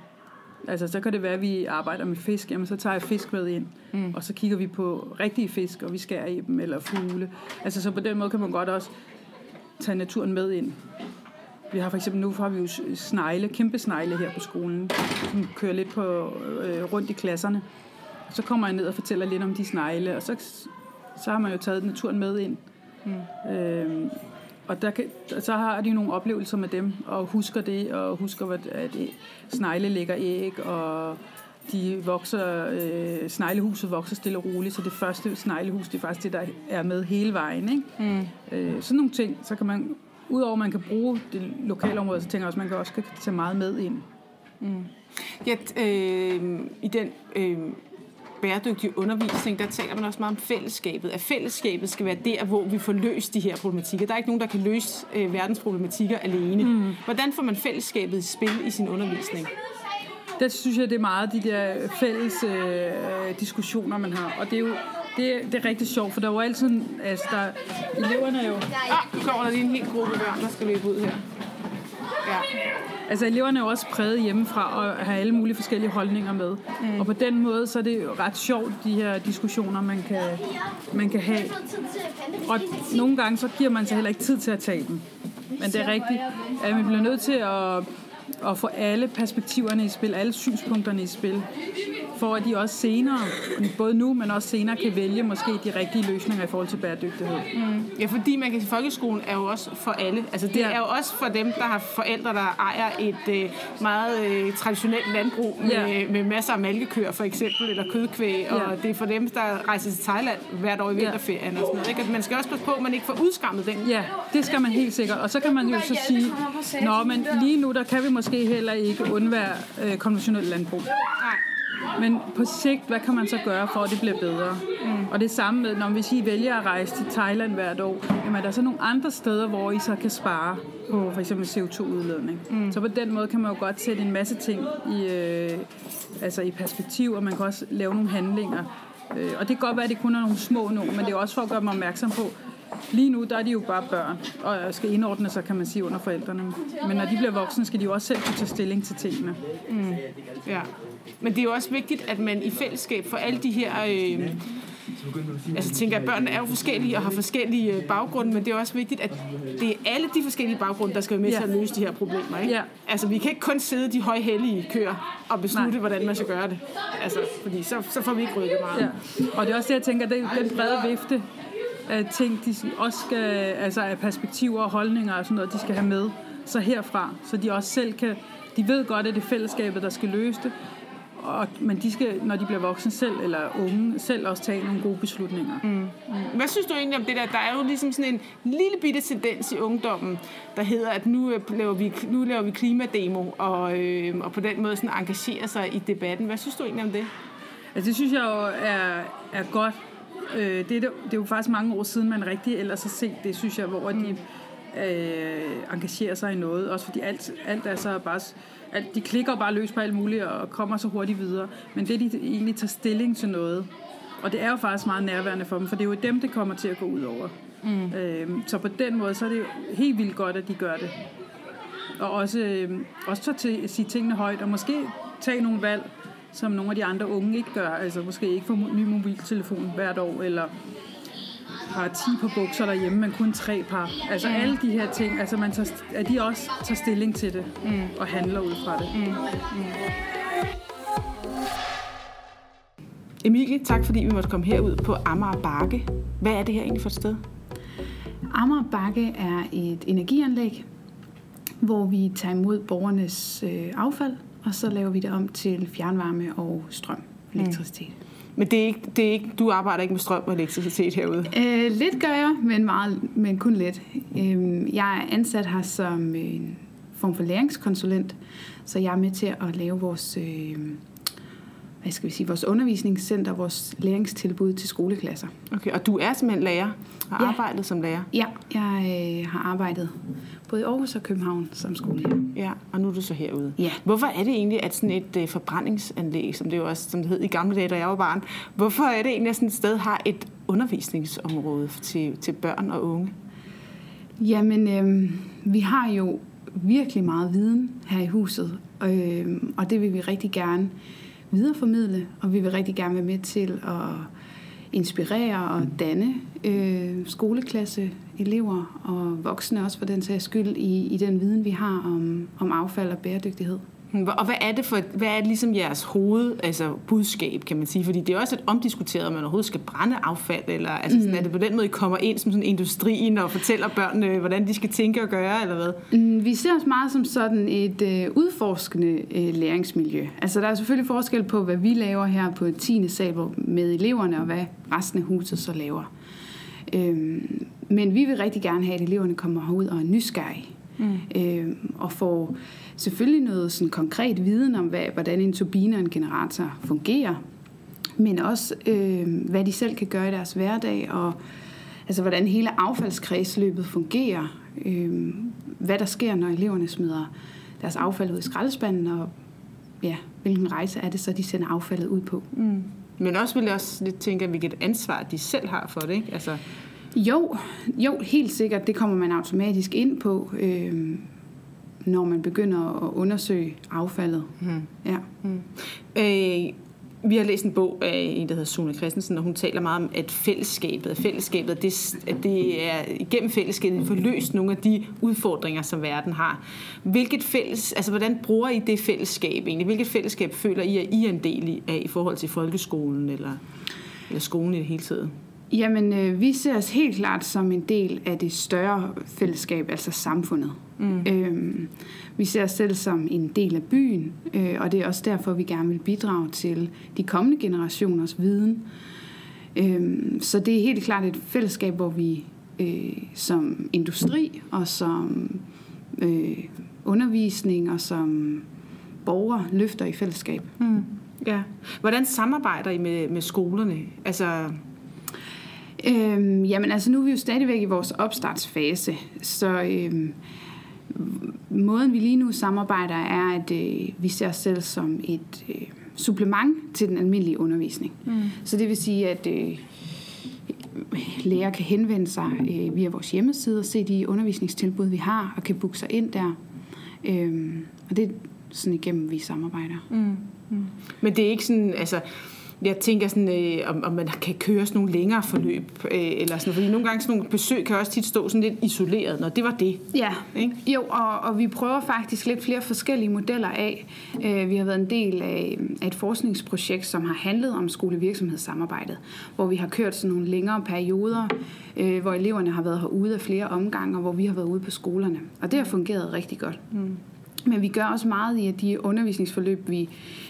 Speaker 4: Altså, så kan det være, at vi arbejder med fisk. Jamen, så tager jeg fisk med ind. Mm. Og så kigger vi på rigtige fisk, og vi skærer i dem, eller fugle. Altså, så på den måde kan man godt også tage naturen med ind. Vi har for eksempel nu har vi jo snegle, kæmpe snegle her på skolen, som kører lidt på, øh, rundt i klasserne. Så kommer jeg ned og fortæller lidt om de snegle, og så, så har man jo taget naturen med ind. Mm. Øhm, og der kan, så har de nogle oplevelser med dem, og husker det, og husker, at snegle lægger æg, og de vokser, øh, sneglehuset vokser stille og roligt, så det første sneglehus, det er faktisk det, der er med hele vejen. Ikke? Mm. Øh, sådan nogle ting, så kan man, udover at man kan bruge det lokale område, så tænker jeg også, at man kan også kan tage meget med ind.
Speaker 1: Mm. Ja, øh, i den øh, bæredygtige undervisning, der taler man også meget om fællesskabet. At fællesskabet skal være der, hvor vi får løst de her problematikker. Der er ikke nogen, der kan løse øh, verdens problematikker alene. Mm. Hvordan får man fællesskabet i spil i sin undervisning?
Speaker 4: Der synes jeg, det er meget de der fælles øh, diskussioner, man har. Og det er jo det, det er rigtig sjovt, for der er jo altid... Altså, der, eleverne er jo...
Speaker 1: Ah, nu kommer der lige en helt gruppe børn, der skal løbe ud her.
Speaker 4: Ja. Altså eleverne er jo også præget hjemmefra og har alle mulige forskellige holdninger med. Mm. Og på den måde, så er det jo ret sjovt, de her diskussioner, man kan, man kan have. Og nogle gange, så giver man sig heller ikke tid til at tage dem. Men det er rigtigt, at man bliver nødt til at, at få alle perspektiverne i spil, alle synspunkterne i spil for at de også senere, både nu, men også senere, kan vælge måske de rigtige løsninger i forhold til bæredygtighed. Mm.
Speaker 1: Ja, fordi man kan sige, folkeskolen er jo også for alle. Altså det ja. er jo også for dem, der har forældre, der ejer et øh, meget øh, traditionelt landbrug med, ja. med masser af malkekøer for eksempel, eller kødkvæg, ja. og det er for dem, der rejser til Thailand hvert år i vinterferien ja. og sådan noget. Ikke? At man skal også passe på, at man ikke får udskammet den.
Speaker 4: Ja, det skal man helt sikkert. Og så kan man jo så sige, nå, men lige nu, der kan vi måske heller ikke undvære øh, konventionelt landbrug. Nej. Men på sigt, hvad kan man så gøre for, at det bliver bedre? Mm. Og det samme med, når vi I vælger at rejse til Thailand hvert år, jamen er der så nogle andre steder, hvor I så kan spare på for eksempel CO2-udledning. Mm. Så på den måde kan man jo godt sætte en masse ting i, øh, altså i perspektiv, og man kan også lave nogle handlinger. Øh, og det kan godt være, at det kun er nogle små nu, men det er også for at gøre mig opmærksom på, Lige nu, der er de jo bare børn, og skal indordne sig, kan man sige, under forældrene. Men når de bliver voksne, skal de jo også selv kunne tage stilling til tingene. Mm.
Speaker 1: Ja. Men det er jo også vigtigt, at man i fællesskab for alle de her... Øh, altså tænker at børnene er jo forskellige og har forskellige øh, baggrunde, men det er også vigtigt, at det er alle de forskellige baggrunde, der skal være med ja. til at løse de her problemer. Ikke? Ja. Altså vi kan ikke kun sidde de højhellige køer og beslutte, Nej. hvordan man skal gøre det. Altså, fordi så, så får vi ikke rykket meget.
Speaker 4: Ja. Og det er også det, jeg tænker, det er den brede vifte af ting, de også skal, altså af perspektiver og holdninger og sådan noget, de skal have med. Så herfra, så de også selv kan, de ved godt, at det er fællesskabet, der skal løse det, og, men de skal, når de bliver voksne selv, eller unge, selv også tage nogle gode beslutninger. Mm.
Speaker 1: Hvad synes du egentlig om det der? Der er jo ligesom sådan en lille bitte tendens i ungdommen, der hedder, at nu øh, laver vi, nu laver vi klimademo, og, øh, og på den måde sådan engagerer sig i debatten. Hvad synes du egentlig om det?
Speaker 4: Altså, det synes jeg jo er, er godt. Øh, det, er, det er jo faktisk mange år siden, man rigtig ellers har set det, synes jeg, hvor mm. de øh, engagerer sig i noget. Også fordi alt, alt er så bare... Alt, de klikker bare løs på alt muligt og kommer så hurtigt videre. Men det, de egentlig tager stilling til noget, og det er jo faktisk meget nærværende for dem, for det er jo dem, det kommer til at gå ud over. Mm. Øh, så på den måde, så er det jo helt vildt godt, at de gør det. Og også, øh, også så til at sige tingene højt, og måske tage nogle valg, som nogle af de andre unge ikke gør. Altså måske ikke få ny mobiltelefon hvert år, eller har 10 på bukser derhjemme, men kun tre par. Altså mm. alle de her ting, altså man tager, at de også tager stilling til det, mm. og handler ud fra det. Mm. Mm.
Speaker 1: Emilie, tak fordi vi måtte komme herud på Amager Bakke. Hvad er det her egentlig for et sted?
Speaker 5: Amager Bakke er et energianlæg, hvor vi tager imod borgernes øh, affald, og så laver vi det om til fjernvarme og strøm, elektricitet. Mm.
Speaker 1: Men det er ikke, det er ikke, du arbejder ikke med strøm og elektricitet herude?
Speaker 5: Øh, lidt gør jeg, men, meget, men kun lidt. Øh, jeg er ansat her som en form for læringskonsulent, så jeg er med til at lave vores, øh, hvad skal vi sige, vores undervisningscenter, vores læringstilbud til skoleklasser.
Speaker 1: Okay, og du er simpelthen lærer og ja. arbejdet som lærer?
Speaker 5: Ja, jeg øh, har arbejdet både i Aarhus og København som skolelærer.
Speaker 1: Ja, og nu er du så herude.
Speaker 5: Ja.
Speaker 1: Hvorfor er det egentlig, at sådan et øh, forbrændingsanlæg, som det jo også som det hed i gamle dage, da jeg var barn, hvorfor er det egentlig, at sådan et sted har et undervisningsområde til, til børn og unge?
Speaker 5: Jamen, øh, vi har jo virkelig meget viden her i huset, øh, og det vil vi rigtig gerne videreformidle, og vi vil rigtig gerne være med til at inspirere og danne øh, skoleklasse elever og voksne også for den sags skyld i, i den viden, vi har om, om affald og bæredygtighed.
Speaker 1: Og hvad er det for, hvad er det ligesom jeres hoved, altså budskab, kan man sige? Fordi det er også et omdiskuteret, om man overhovedet skal brænde affald, eller altså sådan, mm. er det på den måde, I kommer ind som sådan industrien og fortæller børnene, hvordan de skal tænke og gøre, eller hvad?
Speaker 5: Mm, vi ser os meget som sådan et øh, udforskende øh, læringsmiljø. Altså der er selvfølgelig forskel på, hvad vi laver her på 10. sal med eleverne, og hvad resten af huset så laver. Øhm, men vi vil rigtig gerne have, at eleverne kommer herud og er nysgerrige. Mm. Øhm, og får selvfølgelig noget sådan konkret viden om, hvad, hvordan en turbine og en generator fungerer, men også øh, hvad de selv kan gøre i deres hverdag, og altså, hvordan hele affaldskredsløbet fungerer, øh, hvad der sker, når eleverne smider deres affald ud i skraldespanden, og ja, hvilken rejse er det så, de sender affaldet ud på. Mm.
Speaker 1: Men også vil jeg også lidt tænke, at hvilket ansvar de selv har for det, ikke? Altså...
Speaker 5: Jo, jo, helt sikkert. Det kommer man automatisk ind på. Øh, når man begynder at undersøge affaldet. Mm. Ja. Mm.
Speaker 1: Øh, vi har læst en bog af en, der hedder Sune Christensen, og hun taler meget om, at fællesskabet, at fællesskabet, det, at det er igennem fællesskabet, vi får løst nogle af de udfordringer, som verden har. Hvilket fælles, altså hvordan bruger I det fællesskab egentlig? Hvilket fællesskab føler I, at I er en del af i forhold til folkeskolen eller, eller skolen i det hele taget?
Speaker 5: Jamen, øh, vi ser os helt klart som en del af det større fællesskab, altså samfundet. Mm. Øhm, vi ser os selv som en del af byen, øh, og det er også derfor, vi gerne vil bidrage til de kommende generationers viden. Øhm, så det er helt klart et fællesskab, hvor vi øh, som industri og som øh, undervisning og som borgere løfter i fællesskab. Mm.
Speaker 1: Ja. Hvordan samarbejder I med, med skolerne? Altså
Speaker 5: Øhm, jamen altså nu er vi jo stadigvæk i vores opstartsfase, så øhm, måden vi lige nu samarbejder er, at øh, vi ser os selv som et øh, supplement til den almindelige undervisning. Mm. Så det vil sige, at øh, lærer kan henvende sig øh, via vores hjemmeside og se de undervisningstilbud, vi har, og kan booke sig ind der. Øhm, og det er sådan igennem, vi samarbejder. Mm.
Speaker 1: Mm. Men det er ikke sådan, altså jeg tænker sådan, øh, om, om man kan køre sådan nogle længere forløb, øh, eller sådan, fordi nogle gange sådan nogle besøg kan også tit stå sådan lidt isoleret, når det var det.
Speaker 5: Ja, ikke? jo, og, og vi prøver faktisk lidt flere forskellige modeller af. Øh, vi har været en del af, af et forskningsprojekt, som har handlet om skolevirksomhedssamarbejdet, hvor vi har kørt sådan nogle længere perioder, øh, hvor eleverne har været herude af flere omgange, og hvor vi har været ude på skolerne. Og det har fungeret rigtig godt. Mm. Men vi gør også meget i, at de undervisningsforløb, vi,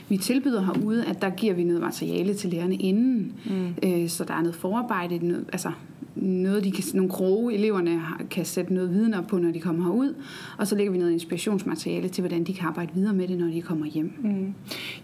Speaker 5: vi tilbyder herude, at der giver vi noget materiale til lærerne inden. Mm. Øh, så der er noget forarbejde, noget, altså noget, de kan, nogle kroge, eleverne kan sætte noget viden op på, når de kommer herud. Og så lægger vi noget inspirationsmateriale til, hvordan de kan arbejde videre med det, når de kommer hjem. Mm.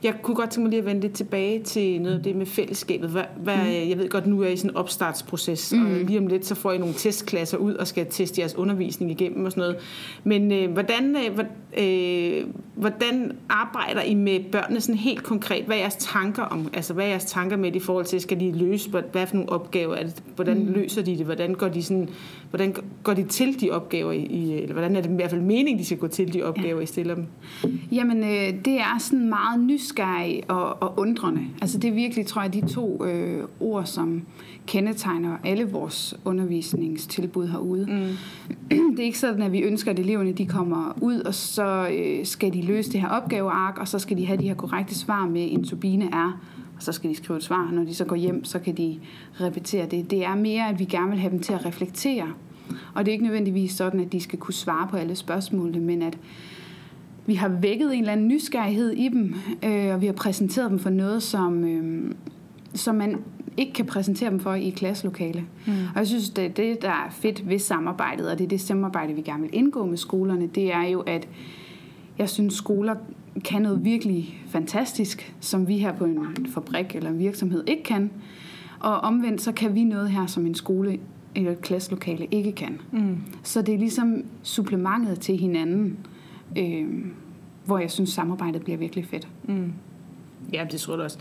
Speaker 1: Jeg kunne godt tænke mig lige at vende lidt tilbage til noget af det med fællesskabet. Hvad, hvad, mm. Jeg ved godt, nu er I sådan en opstartsproces, mm. og lige om lidt, så får I nogle testklasser ud og skal teste jeres undervisning igennem og sådan noget. Men øh, hvordan, øh, øh, hvordan arbejder I med børnene sådan helt konkret? Hvad er jeres tanker om, altså hvad er jeres tanker med i forhold til, skal de løse, hvad hvad for nogle opgaver er det? Hvordan mm. løser de det? Hvordan går de, sådan, hvordan går de til de opgaver, I, eller hvordan er det i hvert fald meningen, de skal gå til de opgaver, I stiller dem?
Speaker 5: Jamen, øh, det er sådan meget nysgerrig og, og undrende. Altså det er virkelig, tror jeg, de to øh, ord, som kendetegner alle vores undervisningstilbud herude. Mm. [CLEARS THROAT] Det er ikke sådan, at vi ønsker, at eleverne de kommer ud, og så øh, skal de løse det her opgaveark, og så skal de have de her korrekte svar med, en turbine er, og så skal de skrive et svar. Når de så går hjem, så kan de repetere det. Det er mere, at vi gerne vil have dem til at reflektere. Og det er ikke nødvendigvis sådan, at de skal kunne svare på alle spørgsmålene, men at vi har vækket en eller anden nysgerrighed i dem, øh, og vi har præsenteret dem for noget, som, øh, som man ikke kan præsentere dem for i et klasselokale. Mm. Og jeg synes, det, det, der er fedt ved samarbejdet, og det er det samarbejde, vi gerne vil indgå med skolerne, det er jo, at jeg synes, skoler kan noget virkelig fantastisk, som vi her på en fabrik eller en virksomhed ikke kan. Og omvendt, så kan vi noget her, som en skole eller et klasselokale ikke kan. Mm. Så det er ligesom supplementet til hinanden, øh, hvor jeg synes, samarbejdet bliver virkelig fedt.
Speaker 1: Ja, det tror jeg også.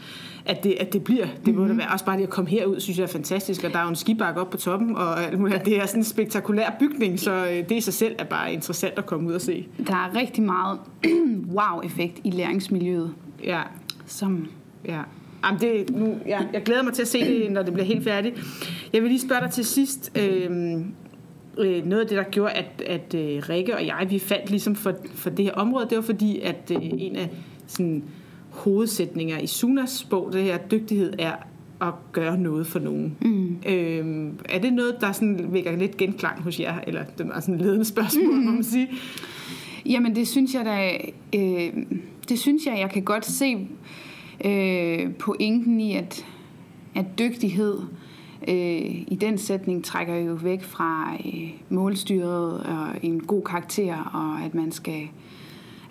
Speaker 1: At det, at det bliver, det må mm-hmm. det være. Også bare det at komme herud, synes jeg er fantastisk. Og der er jo en skibakke op på toppen, og alt muligt. det er sådan en spektakulær bygning, så øh, det i sig selv er bare interessant at komme ud og se.
Speaker 5: Der er rigtig meget [CLEARS THROAT] wow-effekt i læringsmiljøet,
Speaker 1: Ja,
Speaker 5: som
Speaker 1: ja. Jamen det, nu, ja, jeg glæder mig til at se det, når det bliver helt færdigt. Jeg vil lige spørge dig til sidst. Øh, øh, noget af det, der gjorde, at, at øh, Rikke og jeg, vi faldt ligesom for, for det her område, det var fordi, at øh, en af sådan, hovedsætninger i Sunas bog, det her dygtighed, er at gøre noget for nogen. Mm. Øhm, er det noget, der sådan vækker lidt genklang hos jer? Eller det er sådan et ledende spørgsmål, mm. må man sige.
Speaker 5: Jamen, det synes jeg da, øh, det synes jeg, jeg kan godt se øh, pointen i, at, at dygtighed øh, i den sætning trækker jo væk fra øh, målstyret og en god karakter, og at man skal...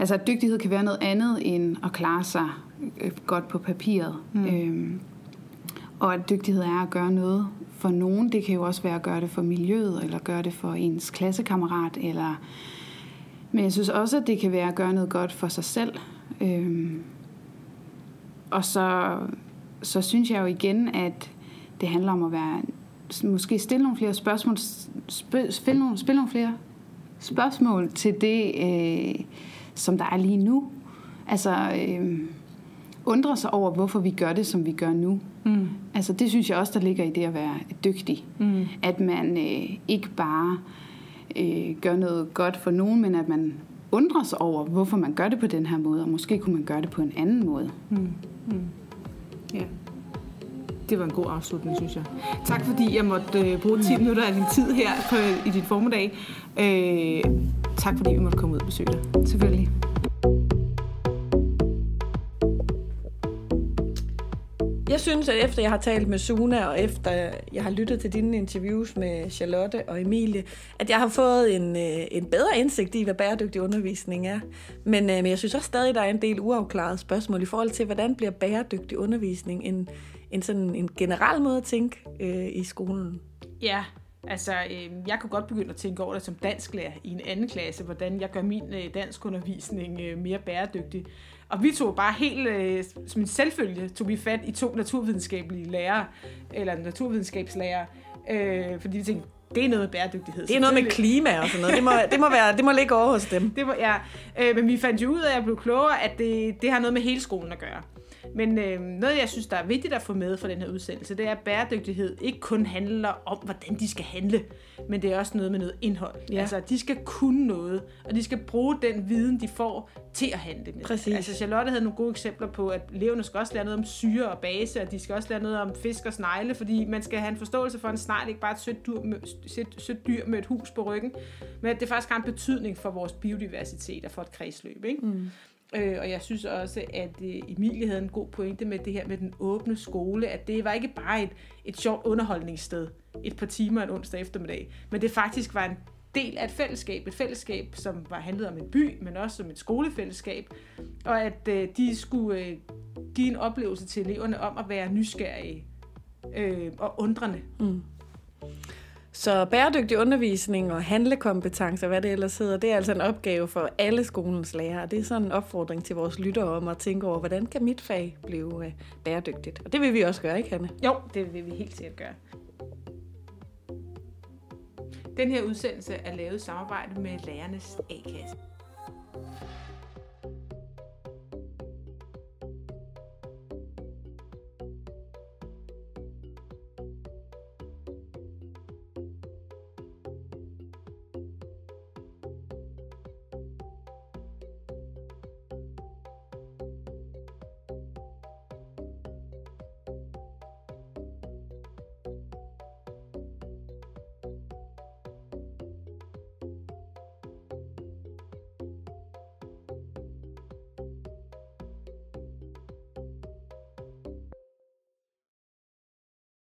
Speaker 5: Altså, at dygtighed kan være noget andet end at klare sig øh, godt på papiret. Mm. Øh, og at dygtighed er at gøre noget for nogen. Det kan jo også være at gøre det for miljøet, eller gøre det for ens klassekammerat, eller men jeg synes også, at det kan være at gøre noget godt for sig selv. Øhm, og så, så synes jeg jo igen, at det handler om at være måske stille nogle flere spørgsmål, sp- spille, nogle, spille nogle flere spørgsmål til det, øh, som der er lige nu. Altså øh, undre sig over, hvorfor vi gør det, som vi gør nu. Mm. Altså det synes jeg også, der ligger i det at være dygtig. Mm. At man øh, ikke bare øh, gør noget godt for nogen, men at man undrer sig over, hvorfor man gør det på den her måde, og måske kunne man gøre det på en anden måde.
Speaker 1: Ja. Det var en god afslutning, synes jeg. Tak fordi jeg måtte øh, bruge 10 minutter af din tid her på, i dit formiddag. Øh, tak fordi vi måtte komme ud og besøge dig.
Speaker 5: Selvfølgelig.
Speaker 2: Jeg synes, at efter jeg har talt med Suna, og efter jeg har lyttet til dine interviews med Charlotte og Emilie, at jeg har fået en, øh, en bedre indsigt i, hvad bæredygtig undervisning er. Men, øh, men jeg synes også stadig, der er en del uafklarede spørgsmål i forhold til, hvordan bliver bæredygtig undervisning en, en sådan en generel måde at tænke øh, i skolen.
Speaker 1: Ja, altså øh, jeg kunne godt begynde at tænke over det som dansklærer i en anden klasse, hvordan jeg gør min øh, danskundervisning øh, mere bæredygtig. Og vi tog bare helt øh, som en selvfølge, tog vi fat i to naturvidenskabelige lærere, eller naturvidenskabslærer, øh, fordi vi tænkte, det er noget med bæredygtighed.
Speaker 2: Det er noget med klima og sådan noget. Det må, det må, være, det må ligge over hos dem. [LAUGHS]
Speaker 1: Det var, ja. Øh, men vi fandt jo ud af, at jeg blev klogere, at det, det har noget med hele skolen at gøre. Men øh, noget, jeg synes, der er vigtigt at få med for den her udsendelse, det er, at bæredygtighed ikke kun handler om, hvordan de skal handle, men det er også noget med noget indhold.
Speaker 2: Ja.
Speaker 1: Altså, de skal kunne noget, og de skal bruge den viden, de får, til at handle med.
Speaker 2: Præcis.
Speaker 1: Altså, Charlotte havde nogle gode eksempler på, at eleverne skal også lære noget om syre og base, og de skal også lære noget om fisk og snegle, fordi man skal have en forståelse for, at en snegl ikke bare et sødt dyr med, sødt, sødt dyr med et hus på ryggen, men at det faktisk har en betydning for vores biodiversitet og for et kredsløb. Ikke? Mm. Øh, og jeg synes også, at øh, Emilie havde en god pointe med det her med den åbne skole, at det var ikke bare et, et sjovt underholdningssted et par timer en onsdag eftermiddag, men det faktisk var en del af et fællesskab. Et fællesskab, som var handlet om en by, men også som et skolefællesskab. Og at øh, de skulle øh, give en oplevelse til eleverne om at være nysgerrige øh, og undrende. Mm.
Speaker 2: Så bæredygtig undervisning og handlekompetencer, hvad det ellers hedder, det er altså en opgave for alle skolens lærere. Det er sådan en opfordring til vores lyttere om at tænke over, hvordan kan mit fag blive øh, bæredygtigt? Og det vil vi også gøre, ikke Hanne?
Speaker 1: Jo, det vil vi helt sikkert gøre. Den her udsendelse er lavet i samarbejde med Lærernes A-kasse.